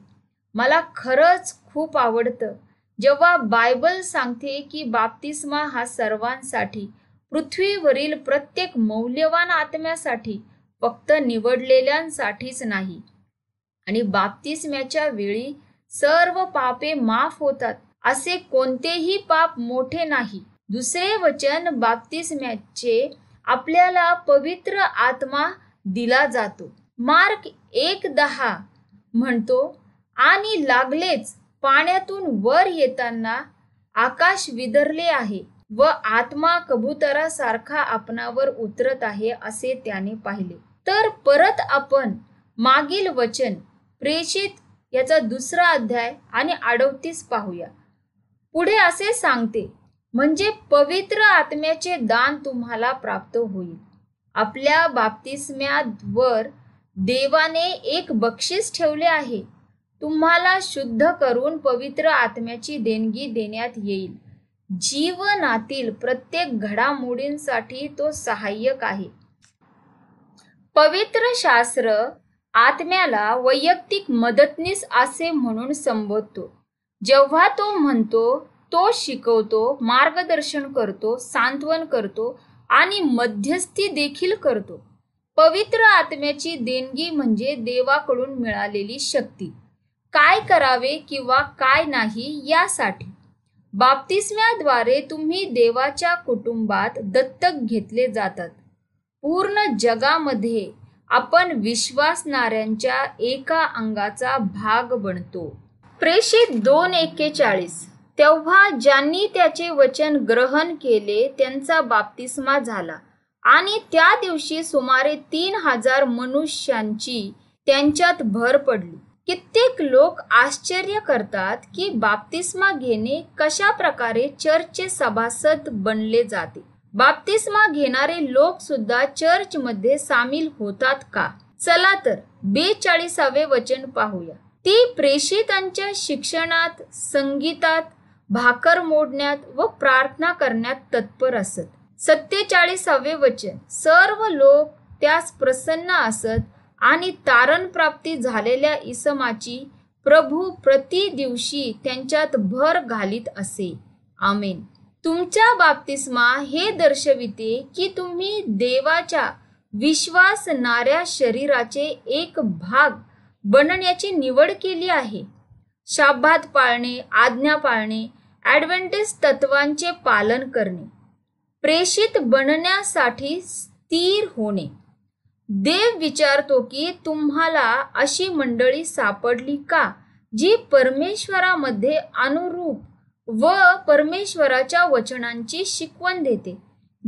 मला खरंच खूप आवडतं. जेव्हा बायबल सांगते की बाप्तिस्मा हा सर्वांसाठी पृथ्वीवरील प्रत्येक मौल्यवान आत्म्यासाठी फक्त निवडलेल्यांसाठीच नाही. आणि बाप्तिस्म्याच्या वेळी सर्व पापे माफ होतात असे कोणतेही पाप मोठे नाही. दुसरे वचन बाप्तिस्म्याचे आपल्याला पवित्र आत्मा दिला जातो. मार्क एक दहा म्हणतो आणि लागलेच पाण्यातून वर येताना आकाश विदरले आहे व आत्मा कबुतरासारखा आपणावर उतरत आहे असे त्याने पाहिले. तर परत आपण मागील वचन प्रेषित याचा दुसरा अध्याय आणि अडवतीस पाहूया. पुढे असे सांगते म्हणजे पवित्र आत्म्याचे दान तुम्हाला प्राप्त होईल. आपल्या बाप्तिस्म्यावर देवाने एक बक्षीस ठेवले आहे. तुम्हाला शुद्ध करून पवित्र आत्म्याची देणगी देण्यात येईल. जीवनातील प्रत्येक घडामोडींसाठी तो सहाय्यक आहे. पवित्र शास्त्र आत्म्याला वैयक्तिक मदतनीस असे म्हणून संबोधतो. जेव्हा तो म्हणतो तो शिकवतो मार्गदर्शन करतो सांत्वन करतो आणि मध्यस्थी देखील करतो. पवित्र आत्म्याची देणगी म्हणजे देवाकडून मिळालेली शक्ती. काय करावे किंवा काय नाही यासाठी. बाप्तिस्म्याद्वारे तुम्ही देवाच्या कुटुंबात दत्तक घेतले जातात. पूर्ण जगामध्ये आपण विश्वासणाऱ्यांच्या एका अंगाचा भाग बनतो. प्रेषित दोन एक्केचाळीस. तेव्हा ज्यांनी त्याचे वचन ग्रहण केले त्यांचा बाप्तिस्मा झाला. आणि त्या दिवशी सुमारे तीन हजार मनुष्यांची त्यांच्यात भर पडली. कित्येक लोक आश्चर्य करतात की बाप्तिस्मा घेणे कशा प्रकारे चर्चचे सभासद बनले जाते. बाप्तिस्मा घेणारे लोक सुद्धा चर्च मध्ये सामील होतात का? चला तर बेचाळीसावे वचन पाहूया. ती प्रेषितांच्या शिक्षणात संगीतात भाकर मोडण्यात व प्रार्थना करण्यात तत्पर असत. सत्तेचाळीसावे वचन. सर्व लोक त्यास प्रसन्न असत आणि तारण प्राप्ती झालेल्या इसमाची प्रभू प्रति दिवशी त्यांच्यात भर घालीत असे. आमेन. तुमच्या बाप्तिस्मा हे दर्शविते की तुम्ही देवाच्या विश्वासणाऱ्या शरीराचे एक भाग बनण्याची निवड केली आहे. शाबात पाळणे आज्ञा पाळणे ॲडव्हेंटेज तत्वांचे पालन करणे प्रेषित बनण्यासाठी स्थिर होणे. देव विचारतो की तुम्हाला अशी मंडळी सापडली का जी परमेश्वरामध्ये अनुरूप व परमेश्वराच्या वचनांची शिकवण देते.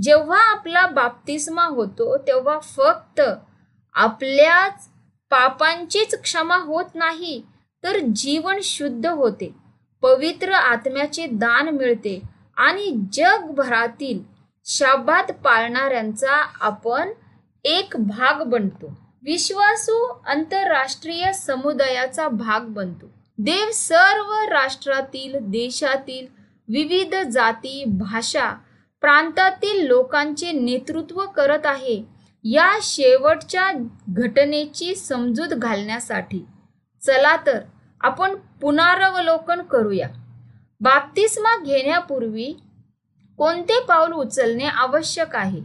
जेव्हा आपला बाप्तिस्मा होतो तेव्हा फक्त आपल्याच पापांचीच क्षमा होत नाही तर जीवन शुद्ध होते. पवित्र आत्म्याचे दान मिळते आणि जगभरातील शाबात पाळणाऱ्यांचा आपण एक भाग बनतो. विश्वासू आंतरराष्ट्रीय समुदायाचा भाग बनतो. देव सर्व राष्ट्रातील देशातील विविध जाती भाषा प्रांतातील लोकांचे नेतृत्व करत आहे या शेवटच्या घटनेची समजूत घालण्यासाठी. चला तर आपण पुनरावलोकन करूया. बाप्तिस्मा घेण्यापूर्वी कोणते पाऊल उचलणे आवश्यक आहे?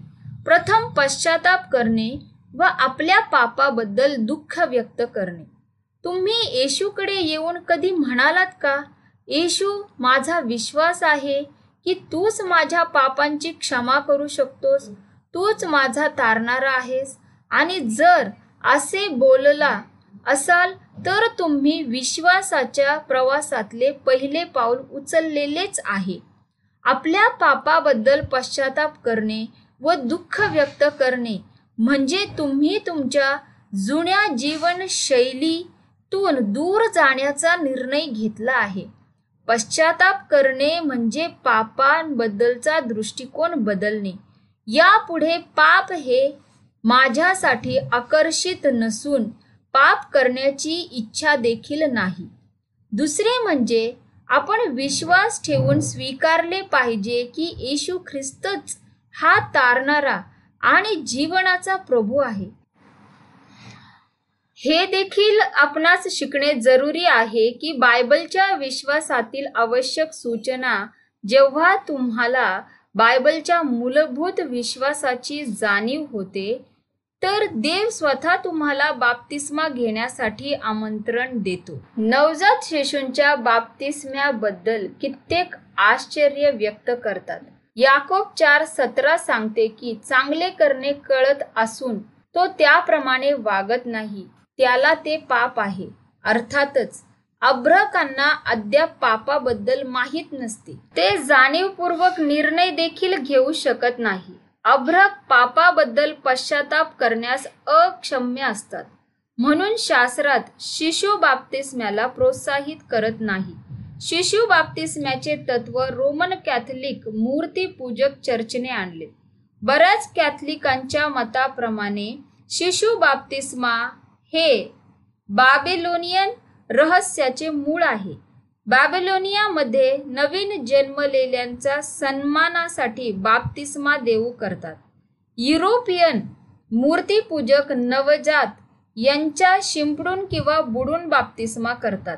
प्रथम पश्चाताप करणे व आपल्या पापाबद्दल दुःख व्यक्त करणे. तुम्ही येशूकडे येऊन कधी म्हणालात का? येशू माझा विश्वास आहे की तूच माझ्या पापांची क्षमा करू शकतोस. तूच माझा तारणारा आहेस. आणि जर असे बोलला असाल तर तुम्ही विश्वासाच्या प्रवासातले पहिले पाऊल उचललेलेच आहे. आपल्या पापाबद्दल पश्चाताप करणे व दुःख व्यक्त करणे म्हणजे तुम्ही तुमच्या जुन्या जीवनशैली तून दूर जाण्याचा निर्णय घेतला आहे. पश्चाताप करणे म्हणजे पापांबद्दलचा दृष्टिकोन बदलणे. यापुढे पाप हे माझ्यासाठी आकर्षित नसून पाप करण्याची इच्छा देखील नाही. दुसरे म्हणजे आपण विश्वास ठेवून स्वीकारले पाहिजे की येशू ख्रिस्तच हा तारणारा आणि जीवनाचा प्रभू आहे. हे देखील आपणास शिकणे जरुरी आहे की बायबलच्या विश्वासातील आवश्यक सूचना जेव्हा तुम्हाला बायबलच्या मूलभूत विश्वासाची जाणीव होते तर देव स्वतः तुम्हाला बाप्तिस्मा घेण्यासाठी आमंत्रण देतो. नवजात शिशूंच्या बाप्तिस्म्याबद्दल कित्येक आश्चर्य व्यक्त करतात. याकोब चार सतरा सांगते की चांगले करणे कळत असून तो त्याप्रमाणे वागत नाही. त्याला ते पाप आहे. अर्थातच अभ्रकांना अद्याप पापाबद्दल माहीत नसते. ते जाणीवपूर्वक निर्णय देखील घेऊ शकत नाही. अभ्रक पापाबद्दल पश्चाताप करण्यास अक्षम्य असतात. म्हणून शास्त्रात शिशु बाप्तिस्म्याला प्रोत्साहित करत नाही. शिशु बाप्तिस्म्याचे तत्व रोमन कॅथलिक मूर्तीपूजक चर्चने आणले. बऱ्याच कॅथलिकांच्या मताप्रमाणे शिशु बाप्तिस्मा हे बाबेलोनियन रहस्याचे मूळ आहे. बॅबेलोनियामध्ये नवीन जन्मलेल्यांचा सन्मानासाठी बाप्तिस्मा देऊ करतात. युरोपियन मूर्तीपूजक नवजात यांच्या शिंपडून किंवा बुडून बाप्तिस्मा करतात.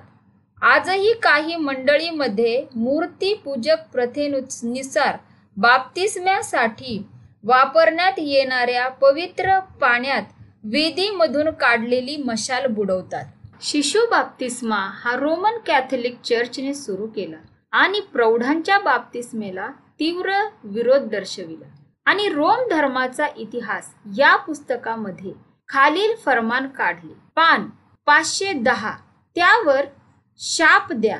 आजही काही मंडळीमध्ये मूर्तीपूजक प्रथेनुसार बाप्तिस्म्यासाठी वापरण्यात येणाऱ्या पवित्र पाण्यात वेदीमधून काढलेली मशाल बुडवतात. शिशु बाप्तिस्मा हा रोमन कॅथोलिक चर्चने सुरू केला आणि प्रौढांच्या बाप्तिस्मेला तीव्र विरोध दर्शविला. आणि रोम धर्माचा इतिहास या पुस्तकामध्ये खालील फरमान काढले. पान पाचशे दहा. त्यावर शाप द्या.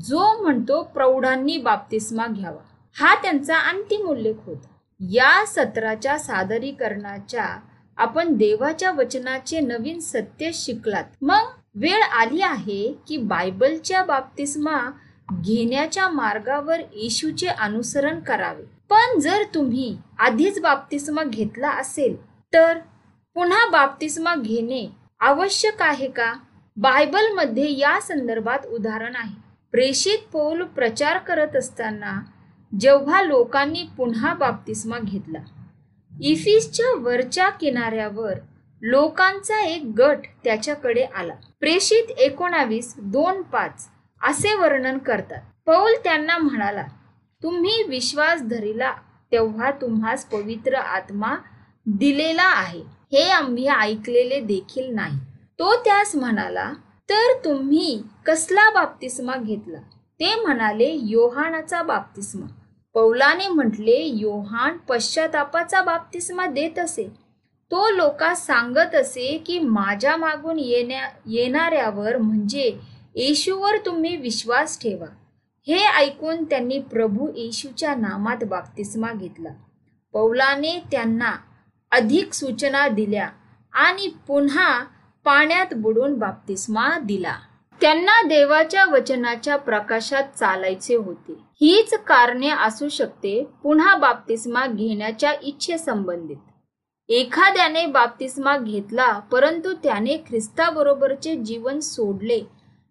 जो म्हणतो प्रौढांनी बाप्तिस्मा घ्यावा. हा त्यांचा अंतिम उल्लेख होता. या सत्राच्या सादरीकरणाच्या आपण देवाच्या वचनाचे नवीन सत्य शिकलात. मग वेळ आली आहे की बायबलच्या बाप्तिस्मा घेण्याच्या मार्गावर येशूचे अनुसरण करावे. पण जर तुम्ही आधीच बाप्तिस्मा घेतला असेल तर पुन्हा बाप्तिस्मा घेणे आवश्यक आहे का? बायबलमध्ये या संदर्भात उदाहरण आहे. प्रेषित पौल प्रचार करत असताना जेव्हा लोकांनी पुन्हा बाप्तिस्मा घेतला इफिसच्या वरच्या किनाऱ्यावर लोकांचा एक गट त्याच्याकडे आला. प्रेषित एकोणावीस दोन पाच असे वर्णन करतात. पौल त्यांना म्हणाला तुम्ही विश्वास धरिला तेव्हा तुम्हास पवित्र आत्मा दिलेला आहे. हे आम्ही ऐकलेले देखील नाही. तो त्यास म्हणाला तर तुम्ही कसला बाप्तिस्मा घेतला? ते म्हणाले योहानाचा बाप्तिस्मा. पौलाने म्हटले योहान पश्चातापाचा बाप्तिस्मा देत असे. तो लोका सांगत असे की माझ्या मागून येण्या येणाऱ्यावर म्हणजे येशूवर तुम्ही विश्वास ठेवा. हे ऐकून त्यांनी प्रभू येशूच्या नामात बाप्तिस्मा घेतला. पौलाने त्यांना अधिक सूचना दिल्या आणि पुन्हा पाण्यात बुडून बाप्तिस्मा दिला. त्यांना देवाच्या वचनाच्या प्रकाशात चालायचे होते. हीच कारणे असू शकते पुन्हा बाप्तिस्मा घेण्याच्या इच्छेसंबंधित. एखाद्याने बाप्तिस्मा घेतला परंतु त्याने ख्रिस्ताबरोबरचे जीवन सोडले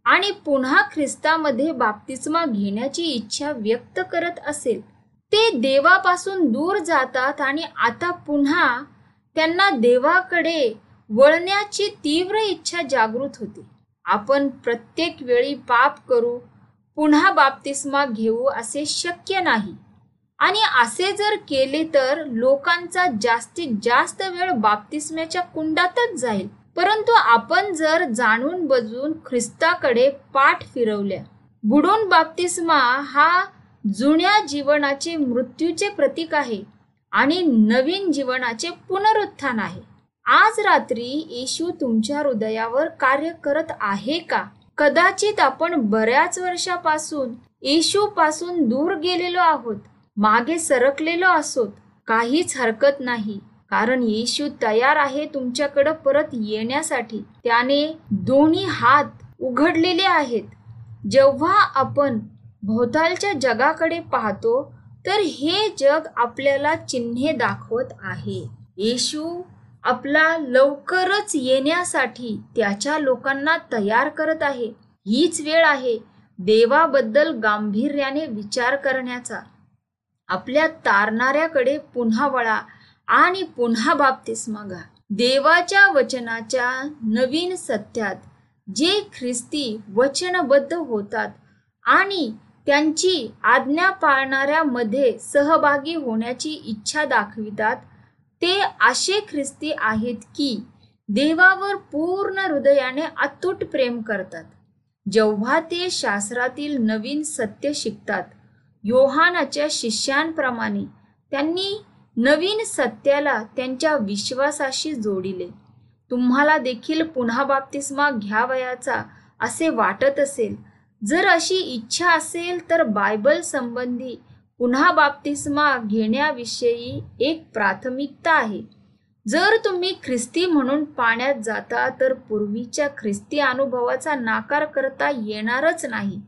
आणि पुन्हा ख्रिस्तामध्ये बाप्तिस्मा घेण्याची इच्छा व्यक्त करत असेल ते देवापासून दूर जातात आणि आता पुन्हा त्यांना देवाकडे वळण्याची तीव्र इच्छा जागृत होते. आपण प्रत्येक वेळी पाप करू पुन्हा बाप्तिस्मा घेऊ असे शक्य नाही. आणि असे जर केले तर लोकांचा जास्तीत जास्त वेळ बाप्तिस्म्याच्या कुंडातच जाईल. परंतु आपण जर जाणून बजून ख्रिस्ताकडे पाठ फिरवल्या बुडून बाप्तिस्मा हा जुन्या जीवनाचे मृत्यूचे प्रतीक आहे आणि नवीन जीवनाचे पुनरुत्थान आहे. आज रात्री येशू तुमच्या हृदयावर कार्य करत आहे का? कदाचित आपण बऱ्याच वर्षापासून येशू पासून दूर गेलेलो आहोत मागे सरकलेलो असोत काहीच हरकत नाही. कारण येशू तयार आहे तुमच्याकडे परत येण्यासाठी. त्याने दोन्ही हात उघडलेले आहेत. जेव्हा आपण भोवतालच्या जगाकडे पाहतो तर हे जग आपल्याला चिन्हे दाखवत आहे. येशू आपला लवकरच येण्यासाठी त्याच्या लोकांना तयार करत आहे. हीच वेळ आहे देवाबद्दल गांभीर्याने विचार करण्याचा. आपल्या तारणाऱ्याकडे पुन्हा वळा आणि पुन्हा बाबतीस मागा देवाच्या वचनाच्या नवीन सत्यात जे ख्रिस्ती वचनबद्ध होतात आणि त्यांची आज्ञा पाळणाऱ्यामध्ये सहभागी होण्याची इच्छा दाखवितात ते असे ख्रिस्ती आहेत की देवावर पूर्ण हृदयाने अतूट प्रेम करतात. जेव्हा ते शास्त्रातील नवीन सत्य शिकतात योहानाच्या शिष्यांप्रमाणे त्यांनी नवीन सत्याला त्यांच्या विश्वासाशी जोडिले. तुम्हाला देखील पुन्हा बाप्तिस्मा घ्यावयाचा असे वाटत असेल. जर अशी इच्छा असेल तर बायबल संबंधी पुन्हा बाप्तिस्मा घेण्याविषयी एक प्राथमिकता आहे. जर तुम्ही ख्रिस्ती म्हणून पाण्यात जाता तर पूर्वीच्या ख्रिस्ती अनुभवाचा नाकार करता येणारच नाही.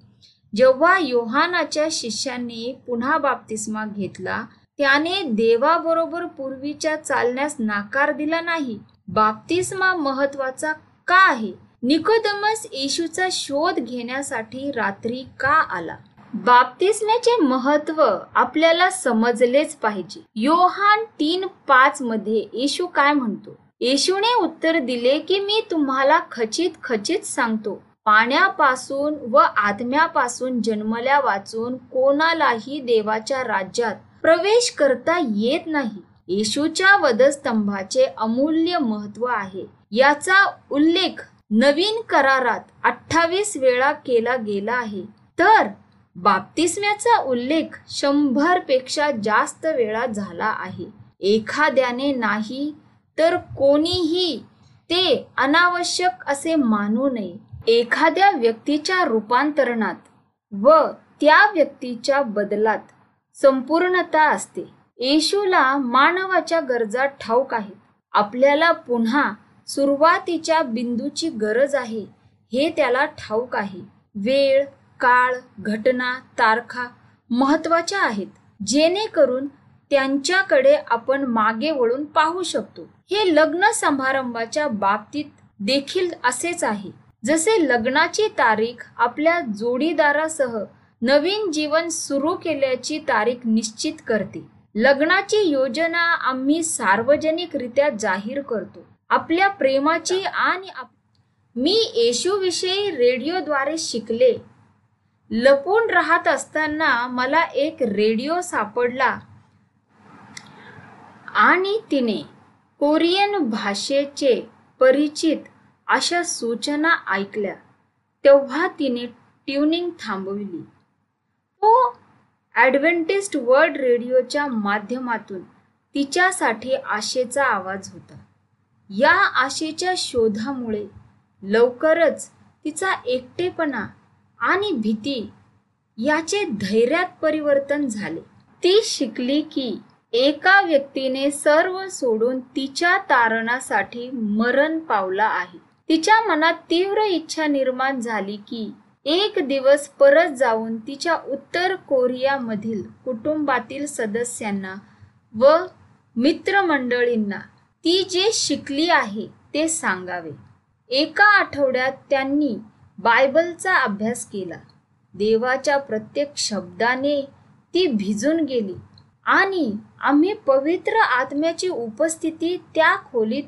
जेव्हा योहानाच्या शिष्यांनी पुन्हा बाप्तिस्मा घेतला त्याने देवाबरोबर पूर्वीच्या चालण्यास नाकार दिला नाही. बाप्तिस्मा महत्त्वाचा का आहे? निकोदमस येशूचा शोध घेण्यासाठी रात्री का आला? बाप्तिस्म्याचे महत्त्व आपल्याला समजलेच पाहिजे. योहान तीन पाच मध्ये येशू काय म्हणतो? येशूने उत्तर दिले की मी तुम्हाला खचित खचित सांगतो. पाण्यापासून व आत्म्यापासून जन्मल्या वाचून कोणालाही देवाच्या राज्यात प्रवेश करता येत नाही. येशूच्या वधस्तंभाचे अमूल्य महत्त्व आहे. याचा उल्लेख नवीन करारात अठ्ठावीस वेळा केला गेला आहे. तर बाप्तिस्म्याचा उल्लेख शंभरपेक्षा जास्त वेळा झाला आहे. एखाद्याने नाही तर कोणीही ते अनावश्यक असे मानू नये. एखाद्या व्यक्तीच्या रूपांतरणात व त्या व्यक्तीच्या बदलात संपूर्णता असते. येशूला मानवाच्या गरजा ठाऊक आहेत. आपल्याला पुन्हा सुरुवातीच्या बिंदूची गरज आहे हे त्याला ठाऊक आहे. वेळ काळ घटना तारखा महत्त्वाच्या आहेत. जेणेकरून त्यांच्याकडे आपण मागे वळून पाहू शकतो. हे लग्न समारंभाच्या बाबतीत देखील असेच आहे. जसे लग्नाची तारीख आपल्या जोडीदारासह नवीन जीवन सुरू केल्याची तारीख निश्चित करते. लग्नाची योजना आम्ही सार्वजनिकरित्या जाहीर करतो. आपल्या प्रेमाची आणि आप मी येशूविषयी रेडिओद्वारे शिकले. लपून राहत असताना मला एक रेडिओ सापडला. आणि तिने कोरियन भाषेचे परिचित अशा सूचना ऐकल्या. तेव्हा तिने ट्युनिंग थांबविली. तो ॲडव्हेंटिस्ट वर्ल्ड रेडिओच्या माध्यमातून तिच्यासाठी आशेचा आवाज होता. या आशेच्या शोधामुळे लवकरच तिचा एकटेपणा आणि भीती याचे धैर्यात परिवर्तन झाले. ती शिकली की एका व्यक्तीने सर्व सोडून तिच्या तारणासाठी मरण पावला आहे. तिच्या मनात तीव्र इच्छा निर्माण झाली की एक दिवस परत जाऊन तिच्या उत्तर कोरियामधील कुटुंबातील सदस्यांना व मित्रमंडळींना ती जे शिकली आहे ते सांगावे. एका आठवड्यात त्यांनी बायबलचा अभ्यास केला. देवाच्या प्रत्येक शब्दाने ती भिजून गेली आणि आम्ही पवित्र आत्म्याची उपस्थिती त्या खोलीत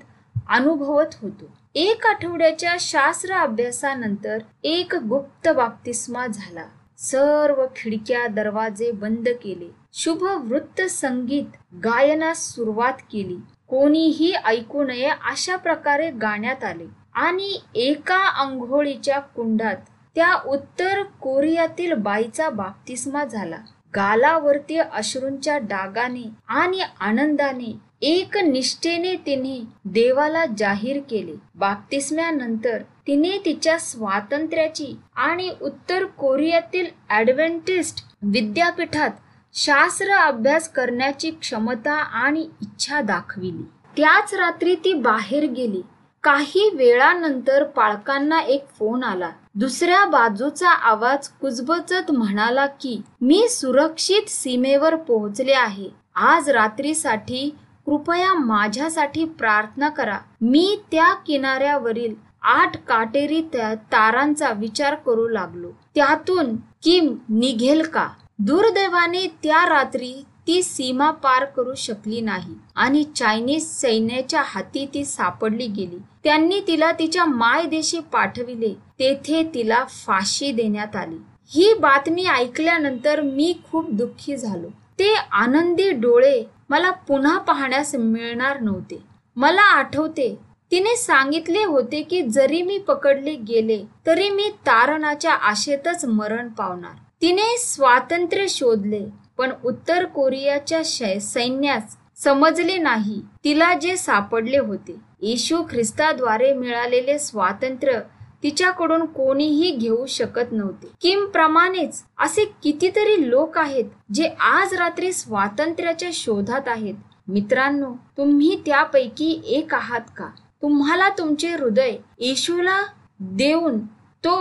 अनुभवत होतो. एक आठवड्याच्या शास्त्र अभ्यासानंतर एक गुप्त बाप्तिस्मा झाला. सर्व खिडक्या दरवाजे बंद केले. शुभ वृत्त संगीत गायनास सुरुवात केली. कोणीही ऐकू नये अशा प्रकारे गाण्यात आले. आणि एका आंघोळीच्या कुंडात त्या उत्तर कोरियातील बाईचा बाप्तिस्मा झाला. गालावरती अश्रूंच्या डागाने आणि आनंदाने एक निष्ठेने तिने देवाला जाहीर केले. बाप्तिस्म्यानंतर तिने तिच्या स्वातंत्र्याची आणि उत्तर कोरियातील ॲडव्हेंटिस्ट विद्यापीठात शास्त्र अभ्यास करण्याची क्षमता आणि इच्छा दाखविली. त्याच रात्री ती बाहेर गेली. काही वेळानंतर पालकांना एक फोन आला. दुसऱ्या बाजूचा आवाज कुजबचत म्हणाला की मी सुरक्षित सीमेवर पोहोचले आहे. आज रात्रीसाठी कृपया माझ्यासाठी प्रार्थना करा. मी त्या किनाऱ्यावरील आठ काटेरी तारांचा विचार करू लागलो. त्यातून किम निघेल का? दुर्दैवाने त्या रात्री ती सीमा पार करू शकली नाही. आणि चायनीज सैन्याच्या हाती ती सापडली गेली. त्यांनी तिला तिच्या मायदेशी पाठविले. तेथे तिला फाशी देण्यात आली. ही बातमी ऐकल्यानंतर मी खूप दुःखी झालो. ते आनंदी डोळे मला पुन्हा पाहण्यास मिळणार नव्हते. मला आठवते तिने सांगितले होते की जरी मी पकडले गेले तरी मी तारणाच्या आशेतच मरण पावणार. तिने स्वातंत्र्य शोधले. पण उत्तर कोरियाच्या सैन्यास समजले नाही. तिला जे सापडले होते. येशू ख्रिस्ताद्वारे मिळालेले स्वातंत्र्य तिच्याकडून कोणीही घेऊ शकत नव्हते. किम प्रमाणेच असे कितीतरी लोक आहेत जे आज रात्री स्वातंत्र्याच्या शोधात आहेत. मित्रांनो तुम्ही त्यापैकी एक आहात का? तुम्हाला तुमचे हृदय येशूला देऊन तो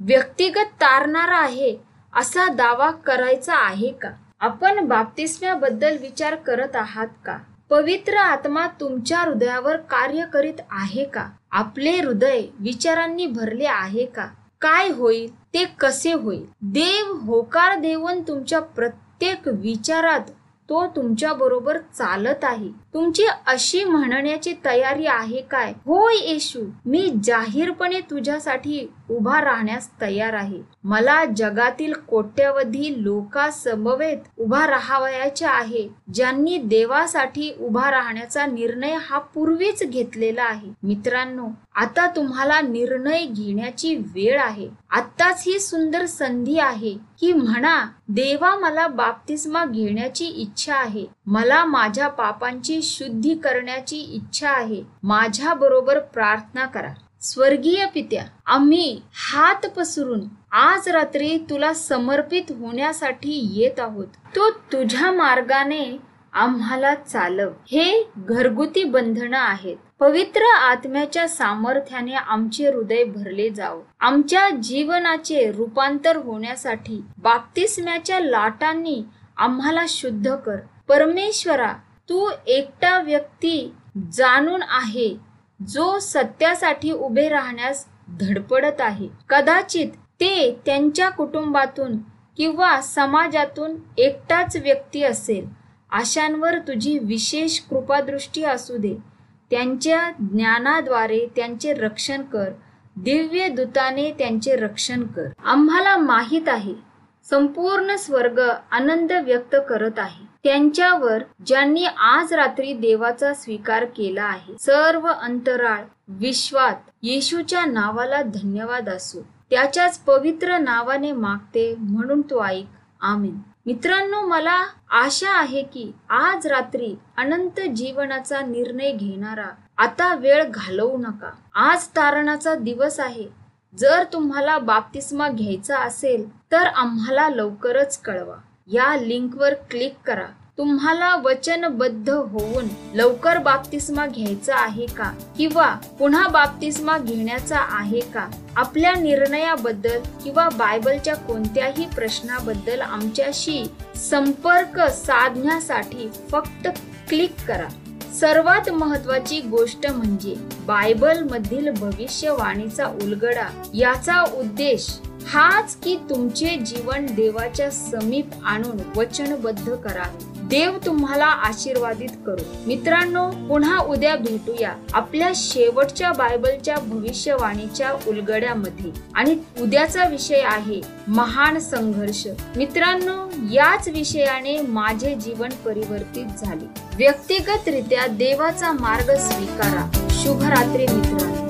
व्यक्तिगत तारणारा आहे असा दावा करायचा आहे का? आपण बाप्तिस्म्याबद्दल विचार करत आहात का? पवित्र आत्मा तुमच्या हृदयावर कार्य करीत आहे का? आपले हृदय विचारांनी भरले आहे का? काय होईल? ते कसे होईल? देव होकार देऊन तुमच्या प्रत्येक विचारात तो तुमच्या बरोबर चालत आहे. तुमची अशी म्हणण्याची तयारी आहे काय? होय येशू मी जाहीरपणे तुझ्यासाठी उभा राहण्यास तयार आहे. मला जगातील कोट्यवधी लोकांसमवेत उभा राहावयाचे आहे ज्यांनी देवासाठी उभा राहण्याचा निर्णय हा पूर्वीच घेतलेला आहे. मित्रांनो आता तुम्हाला निर्णय घेण्याची वेळ आहे. आत्ताच ही सुंदर संधी आहे की म्हणा देवा मला बाप्तिस्मा घेण्याची इच्छा आहे. मला माझ्या पापांची शुद्धी करण्याची इच्छा आहे. माझ्या बरोबर प्रार्थना करा. स्वर्गीय पित्या आम्ही हात पसरून आज रात्री तुला समर्पित होण्यासाठी येत आहोत. तो तुझ्या मार्गाने आम्हाला चालव. हे घरगुती बंधन आहेत. पवित्र आत्म्याच्या सामर्थ्याने आमचे हृदय भरले जाव. आमच्या जीवनाचे रूपांतर होण्यासाठी बाप्तिस्म्याच्या लाटांनी आम्हाला शुद्ध कर. परमेश्वरा तू एकटा व्यक्ती जाणून आहे जो सत्यासाठी उभे राहण्यास धडपडत आहे. कदाचित ते त्यांच्या कुटुंबातून किंवा समाजातून एकटाच व्यक्ती असेल. अशांवर तुझी विशेष कृपादृष्टी असू दे. त्यांच्या ज्ञानाद्वारे त्यांचे रक्षण कर. दिव्य दूताने त्यांचे रक्षण कर. आम्हाला माहीत आहे संपूर्ण स्वर्ग आनंद व्यक्त करत आहे. त्यांच्यावर ज्यांनी आज रात्री देवाचा स्वीकार केला आहे सर्व अंतराळ विश्वात येशूच्या नावाला धन्यवाद असो. त्याच्याच पवित्र नावाने मागते म्हणून तो ऐक. आमीन. मित्रांनो मला आशा आहे की आज रात्री अनंत जीवनाचा निर्णय घेणारा आता वेळ घालवू नका. आज तारणाचा दिवस आहे. जर तुम्हाला बाप्तिस्मा घ्यायचा असेल तर आम्हाला लवकरच कळवा. या लिंकवर क्लिक करा. तुम्हाला वचनबद्ध होऊन लवकर बाप्तिस्मा घ्यायचा आहे का? किंवा पुन्हा बाप्तिस्मा घेण्याचा आहे का? आपल्या निर्णयाबद्दल किंवा बायबलच्या कोणत्याही प्रश्नाबद्दल आमच्याशी संपर्क साधण्यासाठी फक्त क्लिक करा. सर्वात महत्वाची गोष्ट म्हणजे बायबल मधील भविष्यवाणीचा उलगडा. याचा उद्देश हाच की तुमचे जीवन देवाच्या समीप आणून वचनबद्ध करावे. देव तुम्हाला आशीर्वादित करू. मित्रांनो पुन्हा उद्या भेटूया आपल्या शेवटच्या बायबलच्या भविष्यवाणीच्या उलगड्यामध्ये. आणि उद्याचा विषय आहे महान संघर्ष. मित्रांनो याच विषयाने माझे जीवन परिवर्तित झाले. व्यक्तिगतरित्या देवाचा मार्ग स्वीकारा. शुभरात्री मित्रांनो.